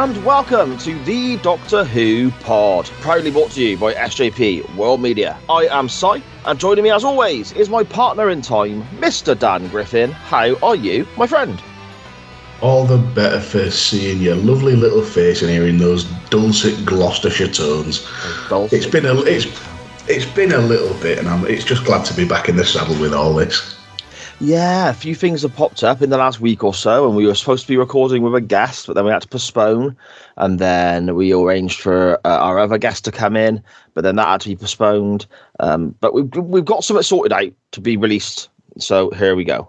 And welcome to the Doctor Who pod, proudly brought to you by SJP World Media. I am Cy, and joining me as always is my partner in time, Mr. Dan Griffin. How are you, my friend? All the better for seeing your lovely little face and hearing those dulcet Gloucestershire tones. Dulcet. It's been a it's it's been a little bit, and I'm it's just glad to be back in the saddle with all this. Yeah, a few things have popped up in the last week or so, and we were supposed to be recording with a guest, but then we had to postpone, and then we arranged for uh, our other guest to come in, but then that had to be postponed. Um, but we've we've got something sorted out to be released, so here we go.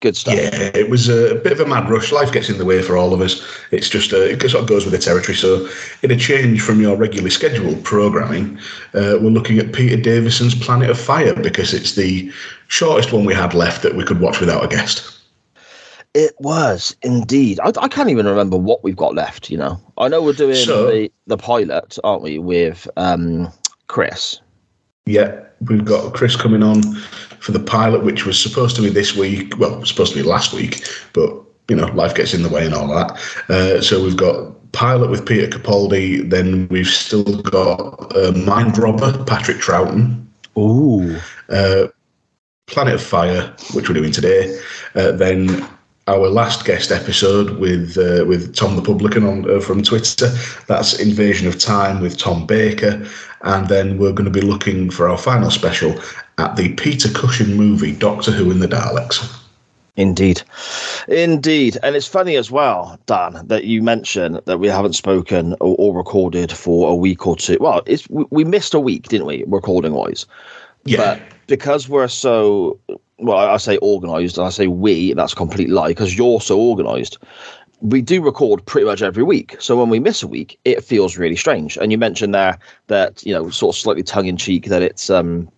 Good stuff. Yeah, it was a bit of a mad rush. Life gets in the way for all of us. It's just uh, it sort of goes with the territory. So, in a change from your regularly scheduled programming, uh, we're looking at Peter Davison's Planet of Fire because it's the shortest one we had left that we could watch without a guest. It was indeed. I, I can't even remember what we've got left. You know, I know we're doing So- the the pilot, aren't we, with um, Chris? Yeah, we've got Chris coming on for the pilot, which was supposed to be this week. Well, supposed to be last week, but you know, life gets in the way and all that. Uh, so we've got pilot with Peter Capaldi. Then we've still got uh, Mind Robber, Patrick Troughton. Ooh, Uh, Planet of Fire, which we're doing today. Uh, then our last guest episode with uh, with Tom the Publican on uh, from Twitter. That's Invasion of Time with Tom Baker, and then we're going to be looking for our final special at the Peter Cushing movie Doctor Who and the Daleks. Indeed, indeed, and it's funny as well, Dan, that you mentioned that we haven't spoken or, or recorded for a week or two. Well, it's we, we missed a week, didn't we, recording wise? Yeah, But because we're so well, I say organised, and I say we. That's a complete lie because you're so organised. We do record pretty much every week, so when we miss a week, it feels really strange. And you mentioned there that you know, sort of slightly tongue in cheek, that it's um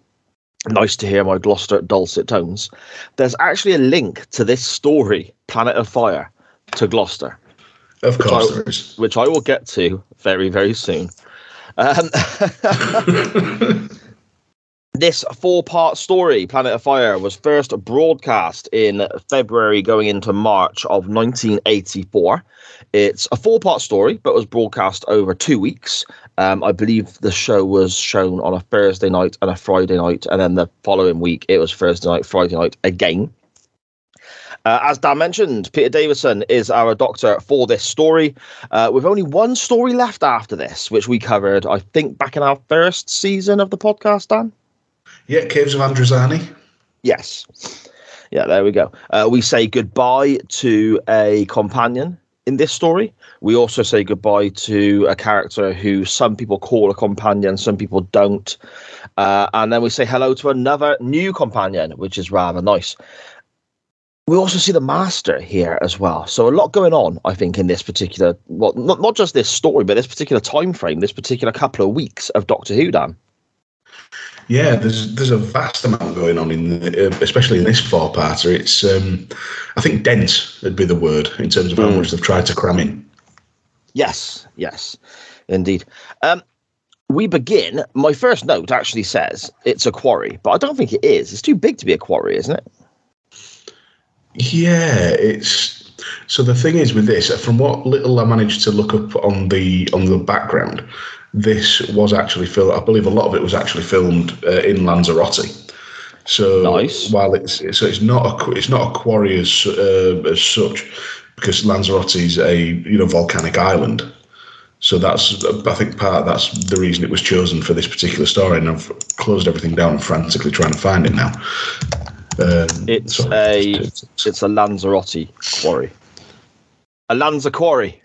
nice to hear my Gloucester dulcet tones. There's actually a link to this story, Planet of Fire, to Gloucester of course I- there is. which I will get to very, very soon. Um, this four part story, Planet of Fire, was first broadcast in February going into March of 1984. It's a four part story, but was broadcast over two weeks. Um, I believe the show was shown on a Thursday night and a Friday night, and then the following week it was Thursday night, Friday night again. Uh, as Dan mentioned, Peter Davison is our doctor for this story. Uh, with only one story left after this, which we covered, I think, back in our first season of the podcast, Dan. Yeah, Caves of Androzani. Yes. Yeah, there we go. Uh, we say goodbye to a companion in this story. We also say goodbye to a character who some people call a companion, some people don't. Uh, and then we say hello to another new companion, which is rather nice. We also see the master here as well. So a lot going on, I think, in this particular well, not, not just this story, but this particular time frame, this particular couple of weeks of Doctor Who, Dan. Yeah, there's there's a vast amount going on in, the, uh, especially in this four parter. It's um, I think dense would be the word in terms of how Mm. much they've tried to cram in. Yes, yes, indeed. Um, we begin. My first note actually says it's a quarry, but I don't think it is. It's too big to be a quarry, isn't it? Yeah, it's so the thing is with this, from what little I managed to look up on the on the background, this was actually filmed. I believe a lot of it was actually filmed uh, in Lanzarote. So Nice. while it's so it's not a it's not a quarry as uh, as such because Lanzarote is a you know volcanic island. So that's I think part that's the reason it was chosen for this particular story, and I've closed everything down and frantically trying to find it now. Um, It's sorry. a it's a Lanzarote quarry, a Lanza quarry,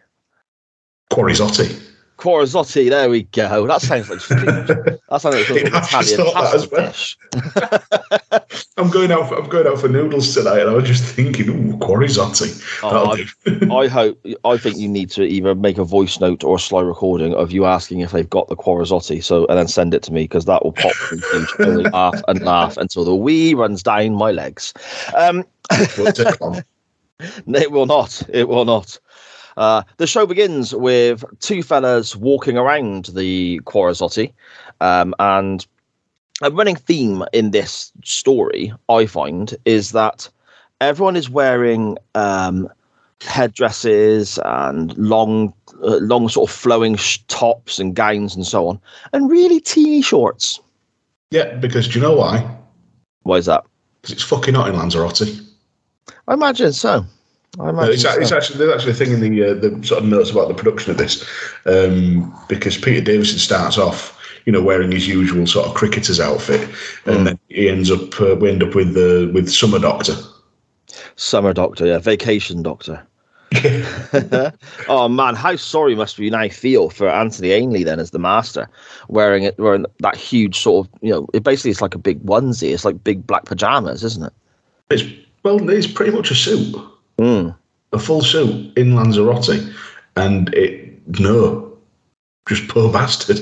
Quarryzotti. Corazzotti, there we go. That sounds like that sounds like some sort of I just Italian that as well. I'm going out. For, I'm going out for noodles tonight, and I was just thinking, ooh, Quarryzotti. Oh, That'll. I hope. I think you need to either make a voice note or a sly recording of you asking if they've got the Corazzotti, so and then send it to me because that will pop. I laugh and laugh until the wee runs down my legs. Um, We'll take on. it will not. It will not. Uh, the show begins with two fellas walking around the Quarazzotti, um, and a running theme in this story, I find, is that everyone is wearing um, headdresses and long, uh, long sort of flowing sh- tops and gowns and so on, and really teeny shorts. Yeah, because do you know why? Why is that? Because it's fucking hot in Lanzarote. I imagine so. I Uh, imagine It's, so. it's actually there's actually a thing in the uh, the sort of notes about the production of this, um, because Peter Davison starts off, you know, wearing his usual sort of cricketer's outfit, and Mm. then he ends up uh, we end up with the with Summer Doctor. Summer doctor, yeah, vacation doctor. oh man, how sorry must we now feel for Anthony Ainley then as the master, wearing it wearing that huge sort of you know it basically it's like a big onesie. It's like big black pajamas, isn't it? It's well, it's pretty much a suit, Mm. a full suit in Lanzarote, and it no, just poor bastard.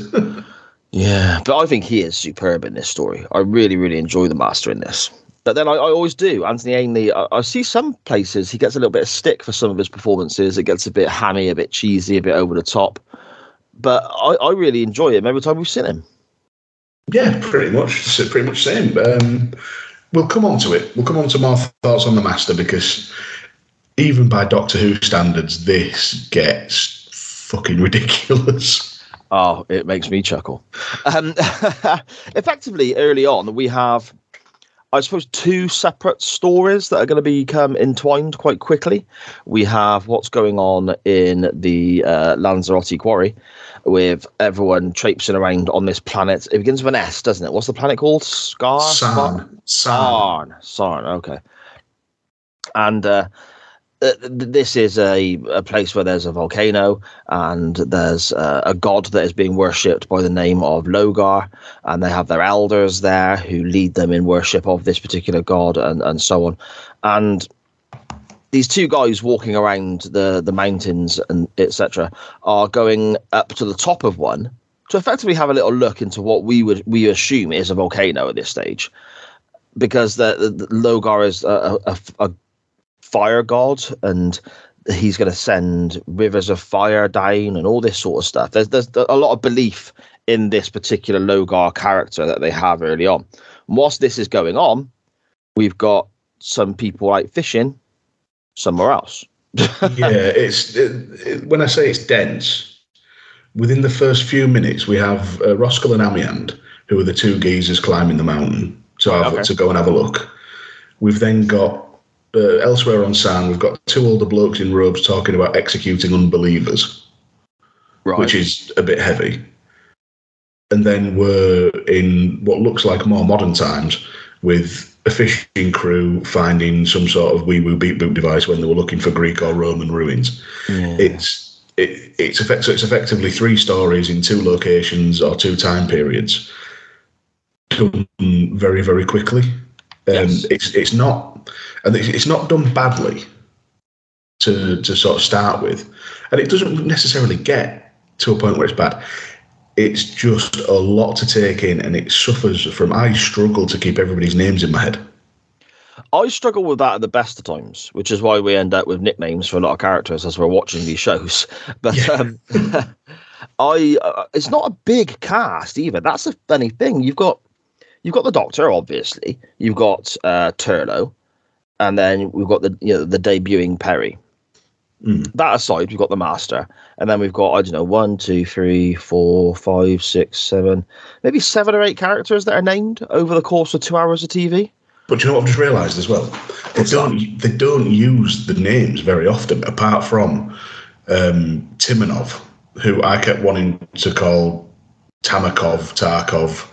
Yeah, but I think he is superb in this story. I really, really enjoy the master in this. But then I, I always do. Anthony Ainley, I, I see some places he gets a little bit of stick for some of his performances. It gets a bit hammy, a bit cheesy, a bit over the top. But I, I really enjoy him every time we've seen him. Yeah, pretty much. Pretty much same. Um, we'll come on to it. We'll come on to my thoughts on the Master because even by Doctor Who standards, this gets fucking ridiculous. Oh, it makes me chuckle. Um, effectively, early on, we have, I suppose, two separate stories that are going to become entwined quite quickly. We have what's going on in the uh, Lanzarote quarry with everyone traipsing around on this planet. It begins with an S, doesn't it? What's the planet called? Scar? Sarn. Sarn. Sarn. Sarn, okay. And uh, this is a, a place where there's a volcano and there's uh, a god that is being worshipped by the name of Logar, and they have their elders there who lead them in worship of this particular god and, and so on. And these two guys walking around the, the mountains and etc. are going up to the top of one to effectively have a little look into what we would we assume is a volcano at this stage because the, the, the Logar is a, a, a fire god and he's going to send rivers of fire down and all this sort of stuff. There's there's a lot of belief in this particular Logar character that they have early on. And whilst this is going on, we've got some people out fishing somewhere else. yeah, it's it, it, when I say it's dense. Within the first few minutes, we have uh, Roskal and Amyand, who are the two geezers climbing the mountain to have, Okay. to go and have a look. We've then got uh, elsewhere on Sarn, we've got two older blokes in robes talking about executing unbelievers, Right. which is a bit heavy. And then we're in what looks like more modern times with a fishing crew finding some sort of wee woo beat boot device when they were looking for Greek or Roman ruins Yeah. it's it, it's effect, so it's effectively three stories in two locations or two time periods done very very quickly um, Yes. it's it's not and it's, not done badly to to sort of start with and it doesn't necessarily get to a point where it's bad it's just a lot to take in and it suffers from i struggle to keep everybody's names in my head I struggle with that at the best of times, which is why we end up with nicknames for a lot of characters as we're watching these shows. But Yeah. um, I, uh, it's not a big cast either. That's a funny thing. You've got, you've got the Doctor, obviously. You've got uh, Turlough, and then we've got the, you know, the debuting Peri. Mm. That aside, we've got the Master, and then we've got I don't know one, two, three, four, five, six, seven, maybe seven or eight characters that are named over the course of two hours of TV. But you know what I've just realised as well? They What's don't. They don't use the names very often, apart from um, Timanov, who I kept wanting to call Tamakov, Tarkov,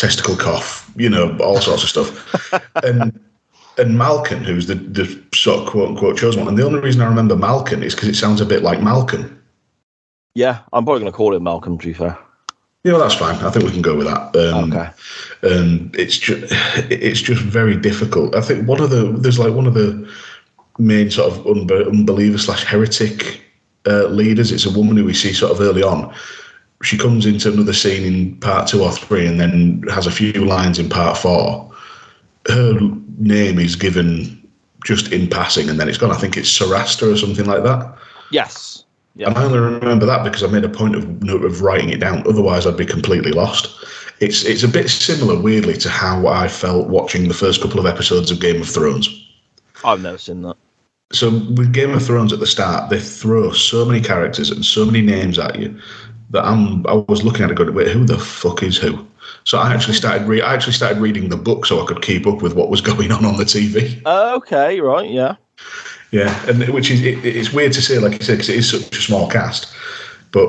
Testicle Cough, you know, all sorts of stuff, and and Malkon, who's the the sort of quote unquote chosen one. And the only reason I remember Malkon is because it sounds a bit like Malcolm. Yeah, I'm probably going to call it Malcolm. To be fair. Yeah, well, that's fine. I think we can go with that. Um, Okay. um, it's just it's just very difficult. I think one of the there's like one of the main sort of unbe- unbeliever slash heretic uh, leaders. It's a woman who we see sort of early on. She comes into another scene in part two or three, and then has a few lines in part four. Her name is given just in passing, and then it's gone. I think it's Sorasta or something like that. Yes. Yeah. And I only remember that because I made a point of of writing it down. Otherwise, I'd be completely lost. It's it's a bit similar, weirdly, to how I felt watching the first couple of episodes of Game of Thrones. I've never seen that. So with Game of Thrones at the start, they throw so many characters and so many names at you that I'm I was looking at it going, wait, who the fuck is who? So I actually started re- I actually started reading the book so I could keep up with what was going on on the TV. Okay. Right. Yeah. Yeah, and which is it, it's weird to say, like you said, because it is such a small cast, but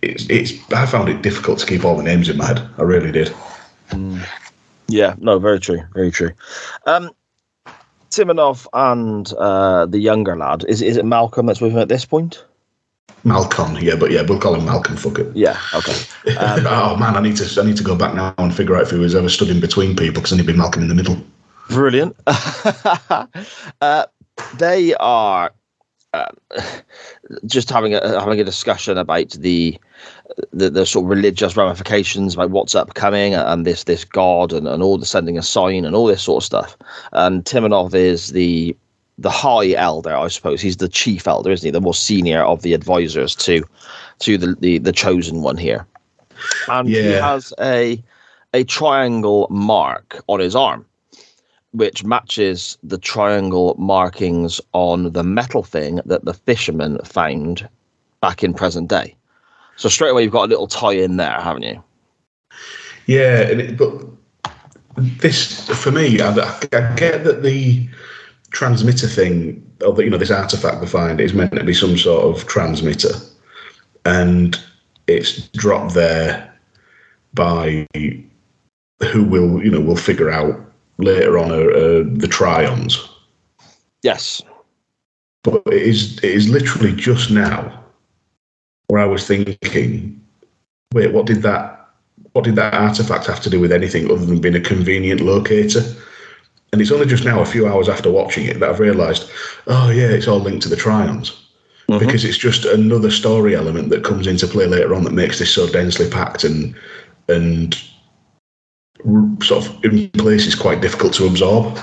it's it's I found it difficult to keep all the names in my head. I really did. Yeah, no, very true, very true. Um, Timanov and uh, the younger lad is is it Malcolm that's with him at this point? Malcolm, yeah, but yeah, we'll call him Malcolm. Fuck it. Yeah, okay. Um, oh man, I need to I need to go back now and figure out if he was ever stood in between people because then he'd be Malcolm in the middle. Brilliant. uh, they are uh, just having a having a discussion about the, the the sort of religious ramifications about what's upcoming and this this god and, and all the sending a sign and all this sort of stuff. And Timanov is the the high elder, I suppose. He's the chief elder, isn't he? The most senior of the advisors to to the the, the chosen one here. And he has a a triangle mark on his arm which matches the triangle markings on the metal thing that the fisherman found back in present day. So straight away you've got a little tie in there, haven't you? Yeah, it, but this for me, I, I get that the transmitter thing, or you know this artifact we find, is meant to be some sort of transmitter, and it's dropped there by who will you know will figure out later on uh, uh, the Trions. Yes. But it is it is literally just now where I was thinking, wait, what did that what did that artifact have to do with anything other than being a convenient locator? And it's only just now, a few hours after watching it, that I've realised, oh yeah, it's all linked to the Trions. Mhm. Because it's just another story element that comes into play later on that makes this so densely packed and and sort of in places quite difficult to absorb.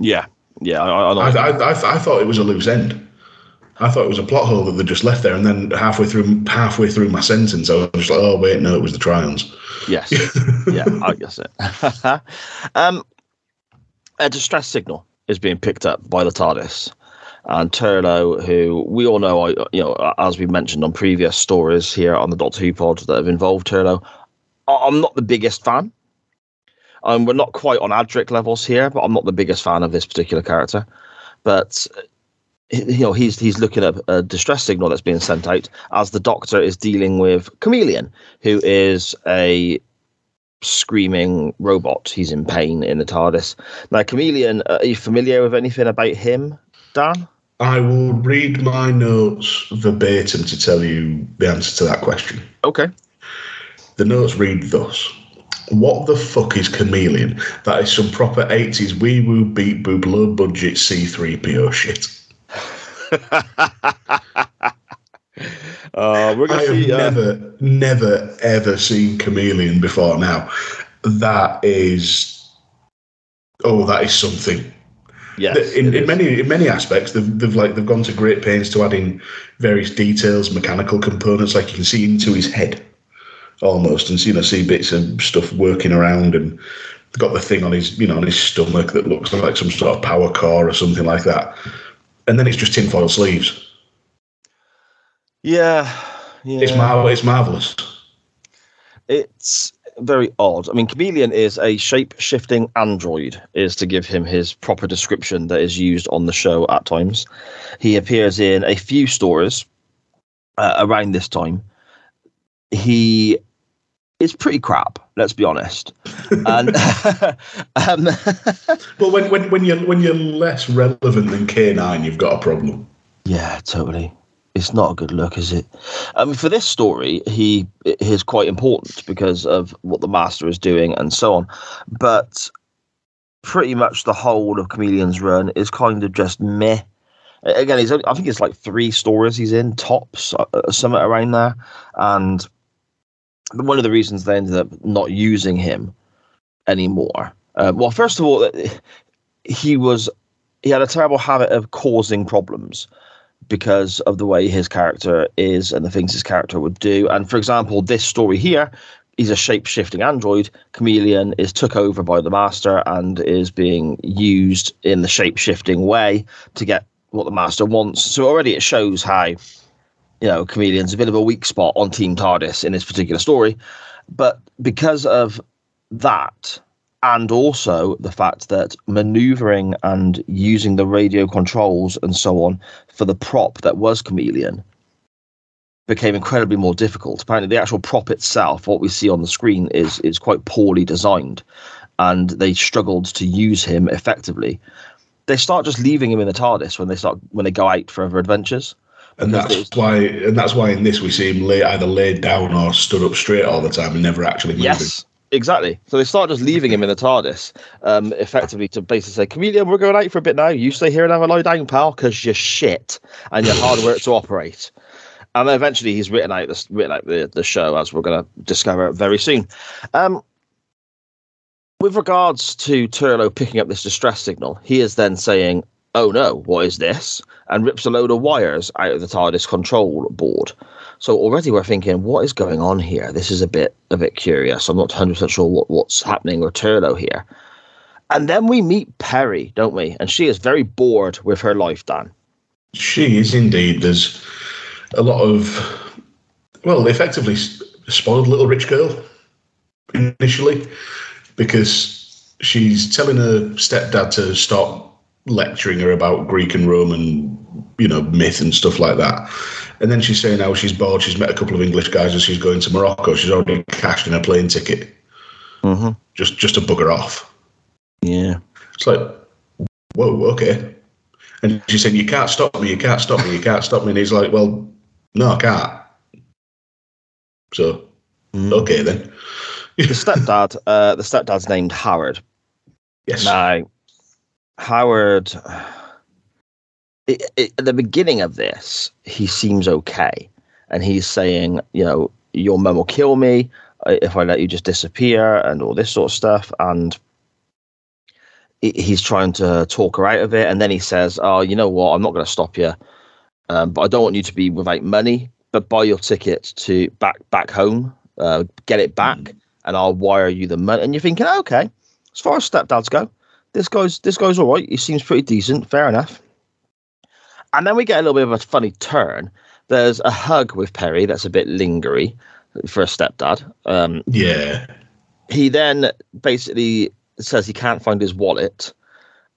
Yeah. Yeah. I, I, I, I, I, thought it was a loose end. I thought it was a plot hole that they just left there, and then halfway through halfway through my sentence, I was just like, "Oh wait, no, it was the Trions." yes. yeah, I guess it. um, a distress signal is being picked up by the TARDIS. And Turlough, who we all know, you know, as we mentioned on previous stories here on the Doctor Who pod that have involved Turlough, I'm not the biggest fan. Um, we're not quite on Adric levels here, but I'm not the biggest fan of this particular character. But you know, he's he's looking at a distress signal that's being sent out as the Doctor is dealing with Kamelion, who is a screaming robot. He's in pain in the TARDIS. Now, Kamelion, uh, are you familiar with anything about him, Dan? I will read my notes verbatim to tell you the answer to that question. Okay. The notes read thus: "What the fuck is Kamelion? That is some proper '80s wee woo beat boob low budget C3PO shit." Uh, we're I gonna have see. Uh, never, never, ever seen Kamelion before. Now, that is, oh, that is something. yes, in, in many in many aspects, they've, they've like they've gone to great pains to add in various details, mechanical components. Like you can see into his head, almost, and you know see bits of stuff working around, and got the thing on his you know on his stomach that looks like some sort of power core or something like that. And then it's just tinfoil sleeves. Yeah, yeah. It's it's marvelous. It's very odd. I mean, Kamelion is a shape shifting android, is to give him his proper description that is used on the show at times. He appears in a few stories uh, around this time. He is pretty crap, let's be honest. And um, But when, when, when you're when you're less relevant than K9, you've got a problem. yeah, totally. It's not a good look, is it? I mean, for this story, he is quite important because of what the master is doing and so on. But pretty much the whole of Kamelion's run is kind of just meh. Again, he's only, I think it's like three stories he's in tops, uh, uh something around there, and one of the reasons they ended up not using him anymore. Uh, well, first of all, he was he had a terrible habit of causing problems because of the way his character is and the things his character would do. And for example, this story here, he's a shape shifting android. Kamelion is took over by the master and is being used in the shape shifting way to get what the master wants. So already it shows how, you know, Kamelion's a bit of a weak spot on Team TARDIS in this particular story. But because of that, and also the fact that maneuvering and using the radio controls and so on for the prop that was Kamelion became incredibly more difficult. Apparently, the actual prop itself, what we see on the screen, is is quite poorly designed, and they struggled to use him effectively. They start just leaving him in the TARDIS when they start when they go out for other adventures. And that's was, why, and that's why in this we see him lay, either laid down or stood up straight all the time and never actually moving. Yes, Exactly. So they start just leaving him in the TARDIS, um, effectively to basically say, Kamelion, we're going out for a bit now. You stay here and have a lie down, pal, because you're shit and you're hard work to operate. And then eventually he's written out this written out the, the show, as we're going to discover very soon. Um, with regards to Turlough picking up this distress signal, he is then saying, Oh no, what is this? And rips a load of wires out of the TARDIS control board. So already we're thinking, what is going on here? This is a bit a bit curious. I'm not 100 percent sure what, what's happening with Turlough here. And then we meet Peri, don't we? And she is very bored with her life, Dan. She is indeed. There's a lot of, well, effectively spoiled little rich girl initially because she's telling her stepdad to stop lecturing her about Greek and Roman, you know, myth and stuff like that. And then she's saying how she's bored. She's met a couple of English guys and she's going to Morocco. She's already cashed in a plane ticket. Mm-hmm. Just just to bugger off. Yeah. It's like, whoa, okay. And she's saying, "You can't stop me. You can't stop me. You can't stop me." And he's like, "Well, no, I can't." So, mm. okay then. the stepdad, uh, the stepdad's named Howard. Yes. Now, Howard it, it, at the beginning of this, he seems okay, and he's saying, you know, your mum will kill me uh, if I let you just disappear, and all this sort of stuff, and he's trying to talk her out of it, and then he says, "Oh, you know what? I'm not going to stop you, um, but I don't want you to be without money. But buy your ticket to back back home, uh, get it back, mm. and I'll wire you the money." And you're thinking, okay, as far as stepdads go, this guy's this guy's all right. He seems pretty decent. Fair enough. And then we get a little bit of a funny turn. There's a hug with Peri that's a bit lingery for a stepdad. Um, yeah. He then basically says he can't find his wallet,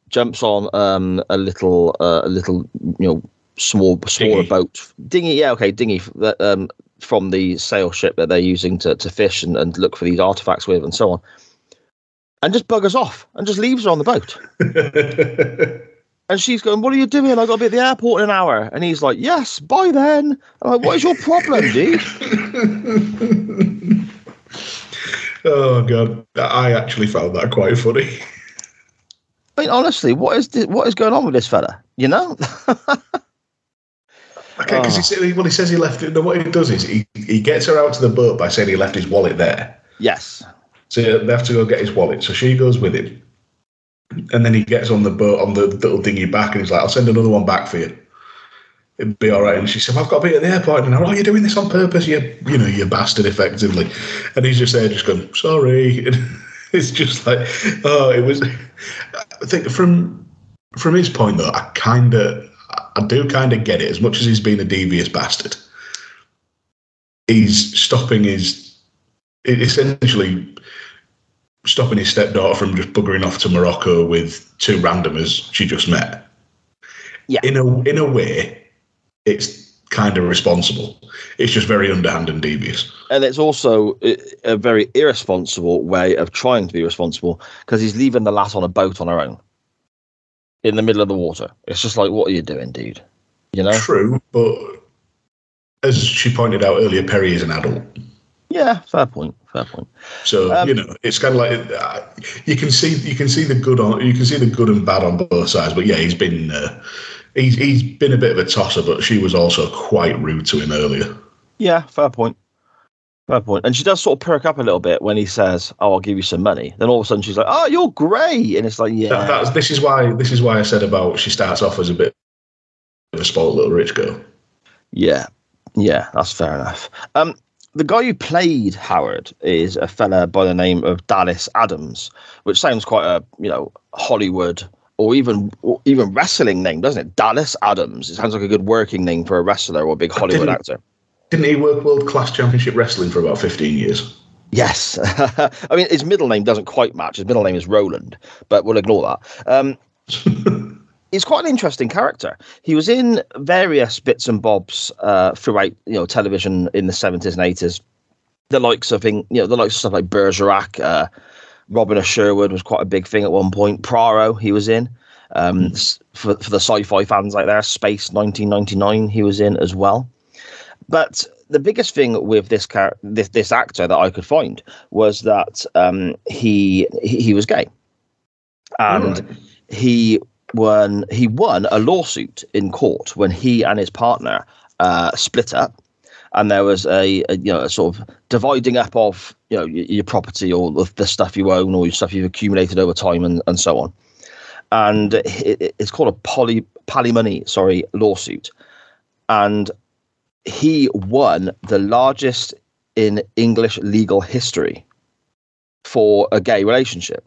jumps on um, a little, uh, a little, you know, small, smaller dinghy. boat, dinghy. Yeah, okay, dinghy that um, from the sail ship that they're using to to fish and, and look for these artifacts with, and so on. And just buggers off and just leaves her on the boat. And she's going, What are you doing? I've got to be at the airport in an hour. And he's like, Yes, bye then. I'm like, What is your problem, dude? oh, God. I actually found that quite funny. I mean, honestly, what is this, what is going on with this fella? You know? okay, because oh. Ah. he, well, he says he left it. What he does is he, he gets her out to the boat by saying he left his wallet there. Yes. So they have to go get his wallet. So she goes with him. And then he gets on the boat on the little dinghy back, and he's like, "I'll send another one back for you. It'd be all right." And she said, well, "I've got to be at the airport." And I'm, "Oh, you're doing this on purpose, you you know, you bastard!" Effectively, and he's just there, just going, "Sorry." And it's just like, oh, it was. I think from from his point though, I kind of, I do kind of get it. As much as he's been a devious bastard, he's stopping his essentially stopping his stepdaughter from just buggering off to Morocco with two randomers she just met. Yeah. In a in a way, it's kind of responsible. It's just very underhand and devious. And it's also a very irresponsible way of trying to be responsible because he's leaving the lass on a boat on her own in the middle of the water. It's just like, what are you doing, dude? You know? True, but as she pointed out earlier, Peri is an adult. Yeah, fair point. Fair point. So Um, you know, it's kind of like uh, you can see you can see the good on you can see the good and bad on both sides. But yeah, he's been uh, he's he's been a bit of a tosser, but she was also quite rude to him earlier. Yeah, fair point. Fair point. And she does sort of perk up a little bit when he says, "Oh, I'll give you some money." Then all of a sudden she's like, "Oh, you're great," and it's like, "Yeah, That, that's this is why this is why I said about she starts off as a bit of a spoiled little rich girl. Yeah, yeah, that's fair enough. Um, the guy who played Howard is a fella by the name of Dallas Adams, which sounds quite a you know Hollywood or even or even wrestling name, doesn't it? Dallas Adams. It sounds like a good working name for a wrestler or a big Hollywood didn't- actor. Didn't he work world class championship wrestling for about fifteen years? Yes, I mean his middle name doesn't quite match. His middle name is Roland, but we'll ignore that. Um, he's quite an interesting character. He was in various bits and bobs uh, throughout, you know, television in the seventies and eighties. The likes of you know, the likes of stuff like Bergerac, uh, Robin of Sherwood was quite a big thing at one point. Praro, he was in. Um, for for the sci-fi fans out there, Space 1999, he was in as well. But the biggest thing with this char- this this actor that I could find was that um, he, he he was gay, and Alright. he won he won a lawsuit in court when he and his partner uh, split up, and there was a, a you know a sort of dividing up of you know your, your property or the, the stuff you own or stuff you've accumulated over time and, and so on, and it, it- it's called a poly palimony sorry lawsuit, and he won the largest in English legal history for a gay relationship.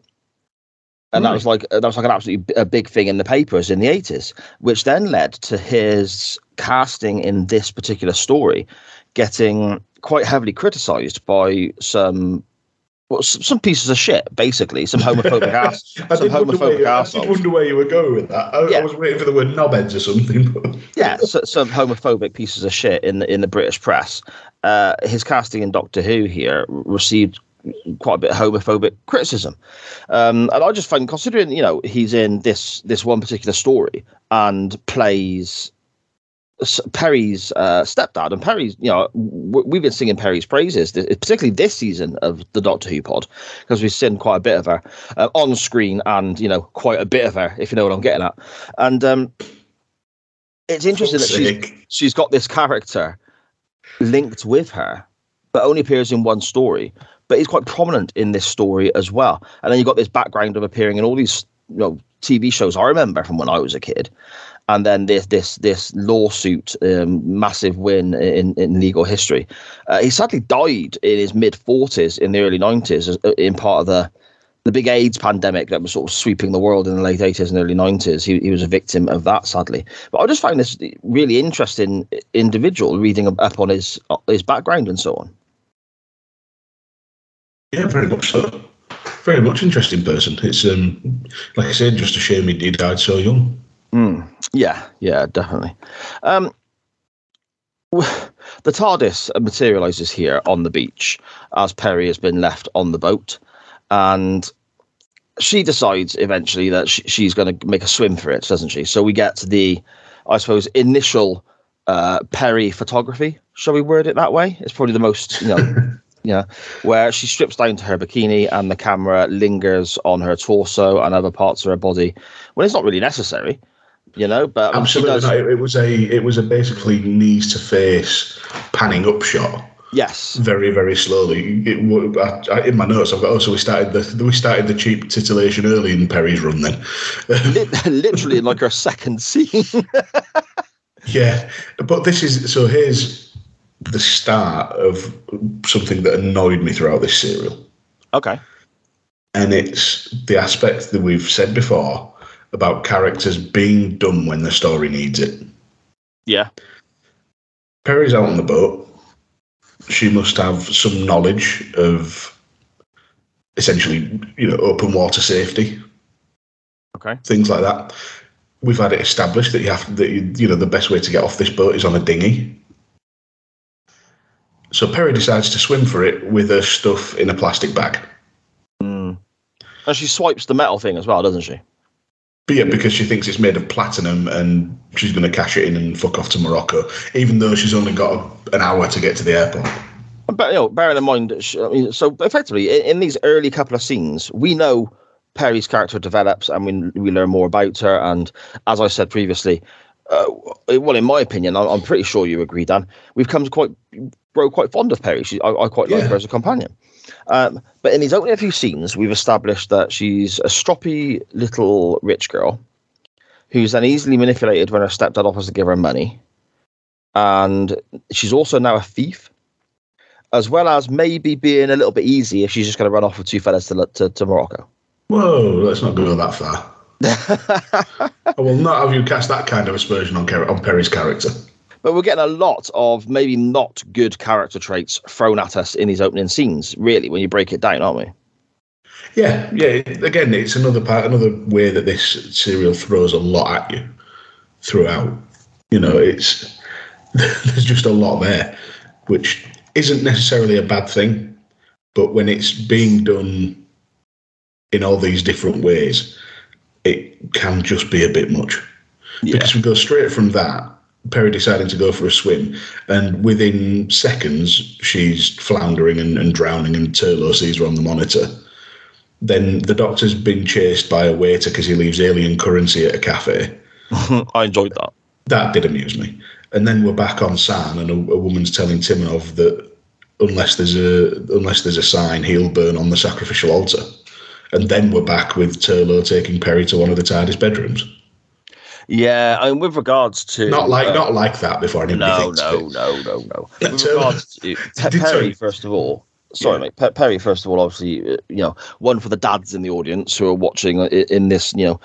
And that was like that was like an absolutely b- a big thing in the papers in the eighties, which then led to his casting in this particular story getting quite heavily criticised by some well, some pieces of shit, basically, some homophobic ass, I some wonder where, homophobic you- I did wonder where you were going with that. I, Yeah. I was waiting for the word knobheads or something. But yeah, so, some homophobic pieces of shit in the in the British press. Uh, his casting in Doctor Who here received quite a bit of homophobic criticism, um, and I just find, considering you know he's in this this one particular story and plays Peri's uh, stepdad, and Peri's you know w- we've been singing Peri's praises, th- particularly this season of the Doctor Who pod, because we've seen quite a bit of her uh, on screen and you know quite a bit of her, if you know what I'm getting at, and. um it's interesting that she's she's got this character linked with her, but only appears in one story. But he's quite prominent in this story as well. And then you've got this background of appearing in all these you know TV shows I remember from when I was a kid. And then this this this lawsuit, um, massive win in, in legal history. Uh, he sadly died in his mid forties in the early nineties, in part of the the big AIDS pandemic that was sort of sweeping the world in the late 80s and early 90s. He, he was a victim of that, sadly. But I just find this really interesting individual reading up on his his background and so on. Yeah, very much so. Very much interesting person. It's um, like I said, just a shame he he died so young. Mm, yeah, yeah, definitely. Um, the TARDIS materializes here on the beach as Peri has been left on the boat, and she decides eventually that she, she's going to make a swim for it, doesn't she? So we get the, I suppose, initial uh, Peri photography. Shall we word it that way? It's probably the most, you know, yeah, where she strips down to her bikini and the camera lingers on her torso and other parts of her body when it's not really necessary, you know. But I mean, she Absolutely does- not. It, was a it was a basically knees to face panning up shot, Yes, very very slowly. It, I, I, in my notes, I've got oh, also we started the we started the cheap titillation early in Peri's run. Then, literally in like her second scene. yeah, but this is so. Here's the start of something that annoyed me throughout this serial. okay. and it's the aspect that we've said before about characters being dumb when the story needs it. Yeah. Peri's out on the boat. She must have some knowledge of essentially, you know, open water safety, Okay. things like that. We've had it established that you have that you, you know the best way to get off this boat is on a dinghy. So Peri decides to swim for it with her stuff in a plastic bag. Mm. And she swipes the metal thing as well, doesn't she? But yeah, because she thinks it's made of platinum and she's going to cash it in and fuck off to Morocco, even though she's only got an hour to get to the airport. But you know, bearing in mind, I mean, so effectively in, in these early couple of scenes, we know Peri's character develops and we we learn more about her. And as I said previously, uh, well, in my opinion, I'm, I'm pretty sure you agree, Dan. We've come to quite grow quite fond of Peri. She, I, I quite like her as a companion. Um, but in these opening few scenes, we've established that she's a stroppy little rich girl who's then easily manipulated when her stepdad offers to give her money. And she's also now a thief, as well as maybe being a little bit easy if she's just going to run off with two fellas to, to, to Morocco. Whoa, let's not go that far. I will not have you cast that kind of aspersion on, Ker- on Peri's character. But we're getting a lot of maybe not good character traits thrown at us in these opening scenes, really, when you break it down, aren't we? Yeah, yeah. Again, it's another part, another way that this serial throws a lot at you throughout. You know, it's there's just a lot there, which isn't necessarily a bad thing, but when it's being done in all these different ways, it can just be a bit much. Because we go straight from that, Peri deciding to go for a swim, and within seconds she's floundering and, and drowning, and Turlough sees her on the monitor. Then the doctor's been chased by a waiter because he leaves alien currency at a cafe. I enjoyed that. That did amuse me. And then we're back on Sarn, and a, a woman's telling Timanov that unless there's a unless there's a sign, he'll burn on the sacrificial altar. And then we're back with Turlough taking Peri to one of the TARDIS bedrooms. Yeah, I mean, with regards to Not like uh, not like that before anybody no, thinks. no, no, no, no. Yeah, With regards to Peri, sorry. first of all, sorry, Yeah. mate. Peri, first of all, obviously, uh, you know, one for the dads in the audience who are watching in this, you know,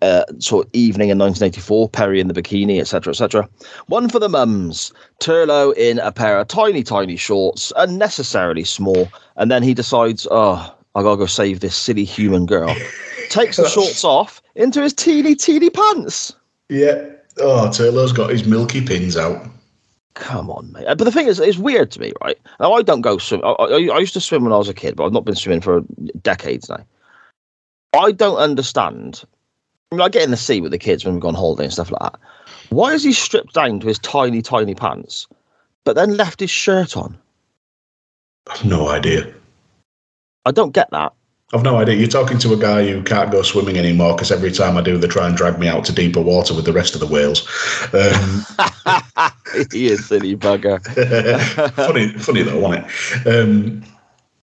uh, sort of evening in 1984, Peri in the bikini, etc., etc. One for the mums, Turlough in a pair of tiny, tiny shorts, unnecessarily small, and then he decides, oh, I gotta go save this silly human girl. Takes the shorts off into his teeny, teeny pants. Yeah. Oh, Taylor's got his milky pins out. Come on, mate. But the thing is, it's weird to me, right? Now, I don't go swim. I, I, I used to swim when I was a kid, but I've not been swimming for decades now. I don't understand. I, mean, I get in the sea with the kids when we go on holiday and stuff like that. Why is he stripped down to his tiny, tiny pants, but then left his shirt on? I've no idea. I don't get that. I've no idea. You're talking to a guy who can't go swimming anymore because every time I do, they try and drag me out to deeper water with the rest of the whales. Um, he is silly bugger. funny, funny though, wasn't it? Um,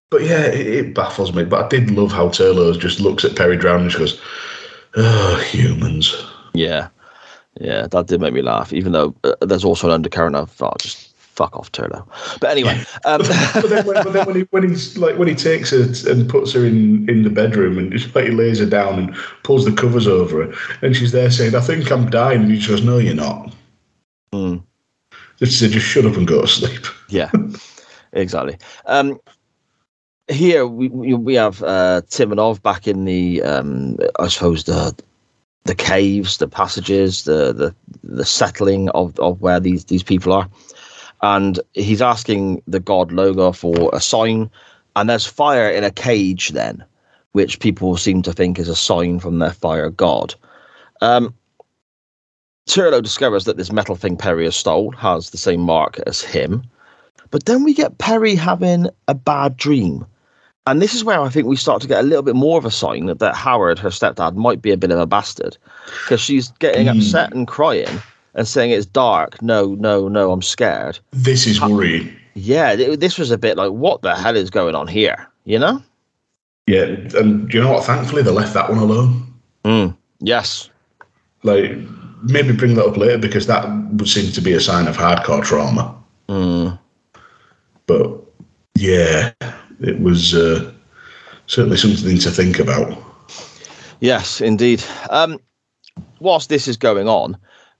but yeah, it, it baffles me. But I did love how Turlough just looks at Peri drowning and she goes, "Oh, humans." Yeah, yeah, that did make me laugh. Even though uh, there's also an undercurrent of oh, just fuck off, Turlough. But anyway, um, But then, when, but then when, he, when he's like when he takes her and puts her in, in the bedroom and just like he lays her down and pulls the covers over her, and she's there saying, "I think I'm dying," and he just goes, "No, you're not." Hmm. Just said, "Just shut up and go to sleep." Yeah, exactly. Um, here we we, have uh, Timanov back in the um, I suppose the the caves, the passages, the the the settling of, of where these these people are, and he's asking the god Logar for a sign, and there's fire in a cage then, which people seem to think is a sign from their fire god. Um, discovers that this metal thing Peri has stole has the same mark as him. But then we get Peri having a bad dream. And this is where I think we start to get a little bit more of a sign that, that Howard, her stepdad, might be a bit of a bastard. Because she's getting Hmm. upset and crying and saying it's dark. No, no, no, I'm scared. This is worrying. Yeah, this was a bit like, what the hell is going on here? You know? Yeah, and do you know what? Thankfully, they left that one alone. Mm. Yes. Like, maybe bring that up later because that would seem to be a sign of hardcore trauma. Mm. But yeah, it was uh, certainly something to think about. Yes, indeed. Um, whilst this is going on,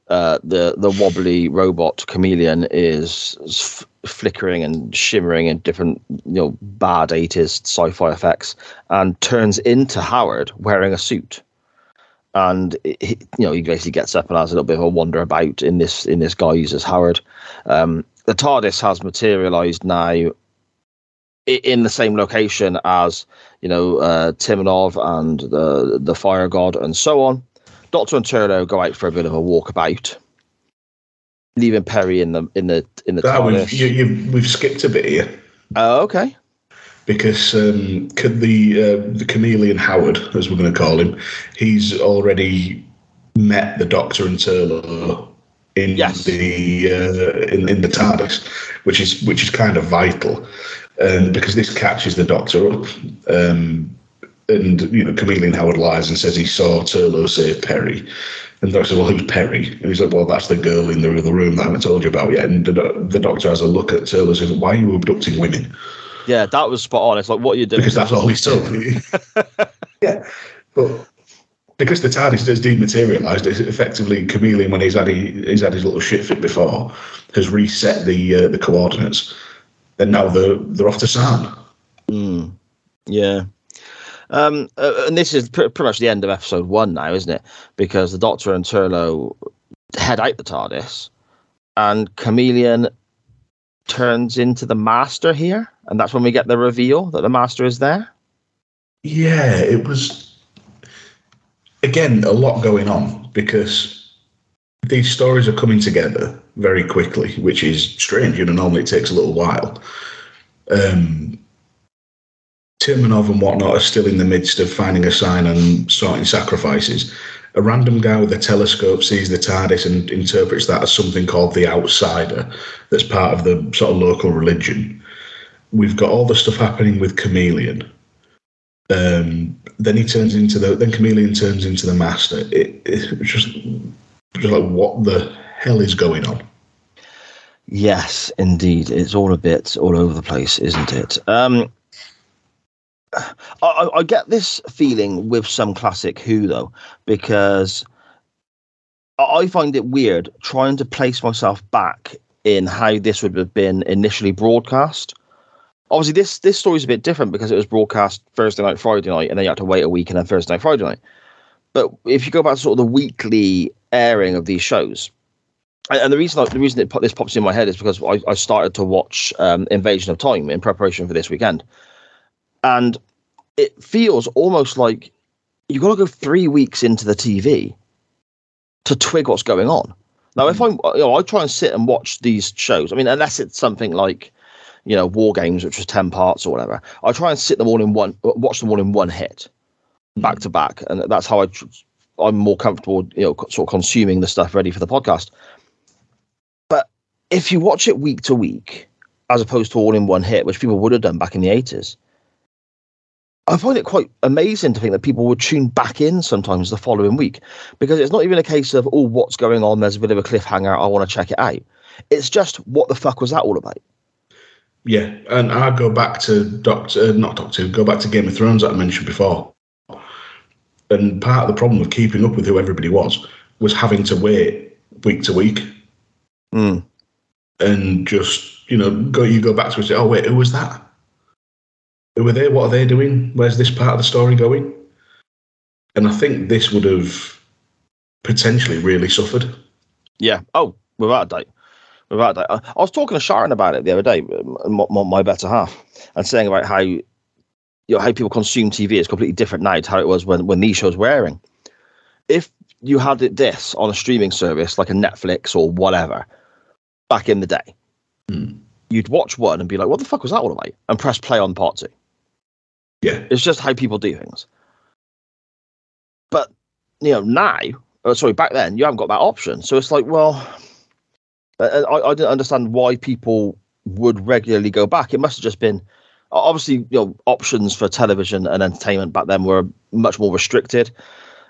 uh, the the wobbly robot Kamelion is f- flickering and shimmering in different, you know, bad eighties sci-fi effects, and turns into Howard wearing a suit. And he, you know, he basically gets up and has a little bit of a wander about in this in this guise as Howard. Um, the TARDIS has materialized now in the same location as you know uh, Timanov and the the Fire God and so on. Doctor and Turlough go out for a bit of a walkabout, leaving Peri in the in the in the Ah, we've, TARDIS. you, you, we've skipped a bit here Oh, okay. because um, the uh, the Kamelion Howard, as we're going to call him, he's already met the Doctor and Turlough in Yes. the uh, in, in the TARDIS, which is which is kind of vital, um, because this catches the Doctor up. Um, and you know, Kamelion Howard lies and says he saw Turlough save Peri. And the doctor says, "Well, who's Peri?" And he's like, "Well, that's the girl in the other room that I haven't told you about yet." And the, the doctor has a look at Turlough and says, "Why are you abducting women?" Yeah, that was spot on. It's like what are you doing? Because that's all he's told me. yeah, but because the TARDIS has dematerialised, it's effectively Kamelion when he's had he, he's had his little shit fit before has reset the uh, the coordinates, and now they're they're off to Sarn. Yeah. Um, uh, and this is pr- pretty much the end of episode one now, isn't it? Because the Doctor and Turlough head out the TARDIS, and Kamelion turns into the Master here, and that's when we get the reveal that the Master is there. Yeah, it was again a lot going on because these stories are coming together very quickly, which is strange. You know, normally it takes a little while. Um, Timanov and whatnot are still in the midst of finding a sign and sorting sacrifices. A random guy with a telescope sees the TARDIS and interprets that as something called the outsider, that's part of the sort of local religion. We've got all the stuff happening with Kamelion um, then he turns into the then Kamelion turns into the master it, it's just just like what the hell is going on Yes, indeed. It's all a bit all over the place, isn't it? Um, I, I get this feeling with some classic Who though, because I find it weird trying to place myself back in how this would have been initially broadcast. Obviously, this this story is a bit different because it was broadcast Thursday night, Friday night, and then you had to wait a week and then Thursday night, Friday night. But if you go back to sort of the weekly airing of these shows, and and the reason I, the reason it, this pops in my head is because I, I started to watch um, Invasion of Time in preparation for this weekend, and it feels almost like you've got to go three weeks into the TV to twig what's going on. Now, if hmm. I'm, you know, I try and sit and watch these shows. I mean, unless it's something like, you know, War Games, which was ten parts or whatever, I try and sit them all in one, watch them all in one hit, back to back, and that's how I, I'm more comfortable, you know, sort of consuming the stuff ready for the podcast but if you watch it week to week, as opposed to all in one hit, which people would have done back in the 80s, I find it quite amazing to think that people would tune back in sometimes the following week because it's not even a case of, oh, what's going on? There's a bit of a cliffhanger. I want to check it out. It's just, what the fuck was that all about? yeah and i go back to doctor uh, not doctor go back to game of thrones that i mentioned before and part of the problem of keeping up with who everybody was was having to wait week to week Mm. and just you know go you go back to it and say oh wait who was that who were they what are they doing where's this part of the story going and i think this would have potentially really suffered Yeah. Oh, without a doubt. Without a doubt. I was talking to Sharon about it the other day, my, my, better half, and saying about how you know how people consume TV is completely different now to how it was when when these shows were airing. If you had it this on a streaming service like a Netflix or whatever back in the day, Hmm. you'd watch one and be like, "What the fuck was that all about?" and press play on part two. Yeah It's just how people do things. But you know now, uh, sorry, back then you haven't got that option. So it's like, well, I, I didn't understand why people would regularly go back. It must have just been obviously you know options for television and entertainment back then were much more restricted.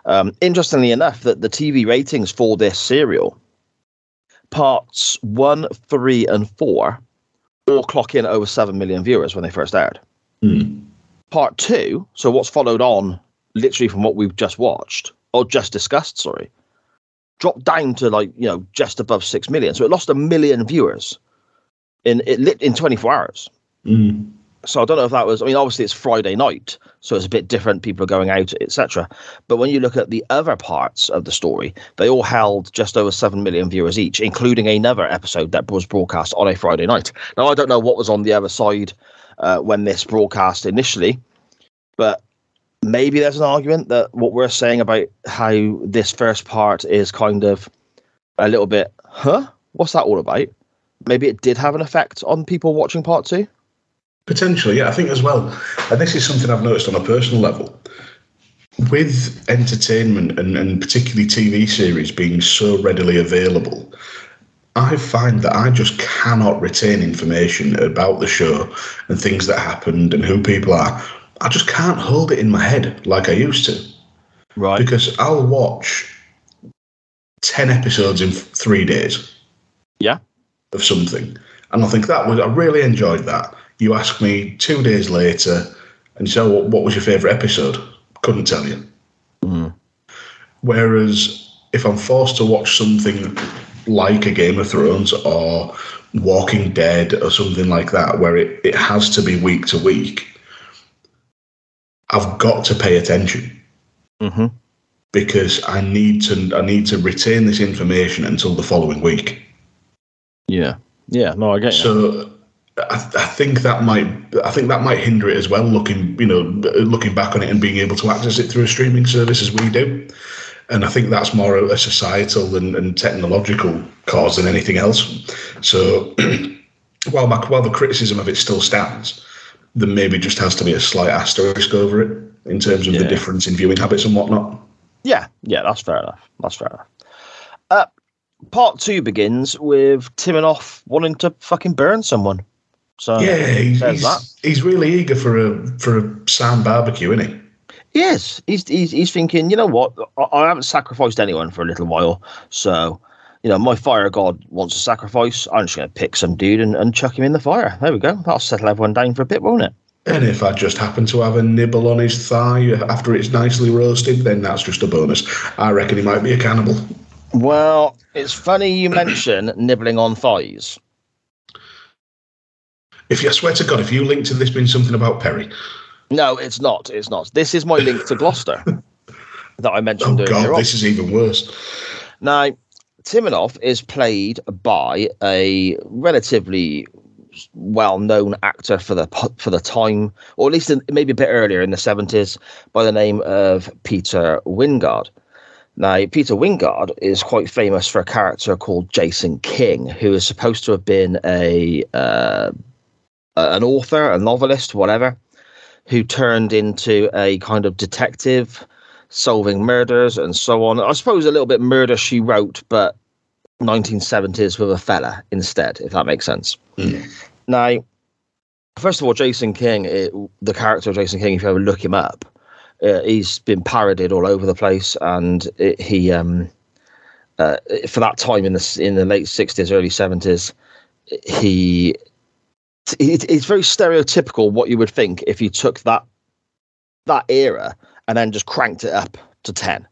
Um, interestingly enough, that the TV ratings for this serial, parts one, three, and four, all clock in over seven million viewers when they first aired Hmm. Part two, so what's followed on literally from what we've just watched or just discussed, sorry, dropped down to like, you know, just above 6 million. So it lost a million viewers in it lit in 24 hours. Hmm. So I don't know if that was I mean obviously it's Friday night, so it's a bit different people are going out etc. But when you look at the other parts of the story, they all held just over 7 million viewers each, including another episode that was broadcast on a Friday night. Now I don't know what was on the other side uh, when this broadcast initially, but maybe there's an argument that what we're saying about how this first part is kind of a little bit, huh? What's that all about? Maybe it did have an effect on people watching part two. Potentially, yeah. I think as well, and this is something I've noticed on a personal level. With entertainment and, and particularly TV series being so readily available, I find that I just cannot retain information about the show and things that happened and who people are. I just can't hold it in my head like I used to. Right. Because I'll watch 10 episodes in three days. Yeah. Of something. And I think that was, I really enjoyed that. You ask me two days later, and so what, what was your favourite episode? Couldn't tell you. Mm. Whereas if I'm forced to watch something like a Game of Thrones or Walking Dead or something like that, where it, it has to be week to week, I've got to pay attention Mm-hmm. because I need to I need to retain this information until the following week. Yeah. Yeah. No, I get you. So I, I think that might I think that might hinder it as well. Looking you know looking back on it and being able to access it through a streaming service as we do, and I think that's more a societal and, and technological cause than anything else. So while my, while the criticism of it still stands, there maybe just has to be a slight asterisk over it in terms of the difference in viewing habits and whatnot. Yeah, yeah, that's fair enough. That's fair enough. Uh, part two begins with Timanov wanting to fucking burn someone. So Yeah, he's, he's, he's really eager for a for a sound barbecue, isn't he? Yes, he's, he's he's thinking. You know what? I, I haven't sacrificed anyone for a little while, so you know my fire god wants a sacrifice. I'm just going to pick some dude and, and chuck him in the fire. There we go. That'll settle everyone down for a bit, won't it? And if I just happen to have a nibble on his thigh after it's nicely roasted, then that's just a bonus. I reckon he might be a cannibal. Well, it's funny you mention nibbling on thighs. If you I swear to God, if you link to this being something about Peri, No, it's not. It's not. This is my link to Gloucester that I oh mentioned earlier. God, this is even worse. Now, Timanov is played by a relatively well-known actor for the for the time, or at least in, maybe a bit earlier in the seventies, by the name of Peter Wyngarde. Now, Peter Wyngarde is quite famous for a character called Jason King, who is supposed to have been a uh, an author, a novelist, whatever, who turned into a kind of detective solving murders and so on. I suppose a little bit murder she wrote, but 1970s with a fella instead, if that makes sense. Mm. Now, first of all, Jason King, it, the character of Jason King, if you ever look him up, uh, he's been parodied all over the place, and it, he, um, uh, for that time in the in the late 60s, early 70s, he. It, it's very stereotypical what you would think if you took that that era and then just cranked it up to 10.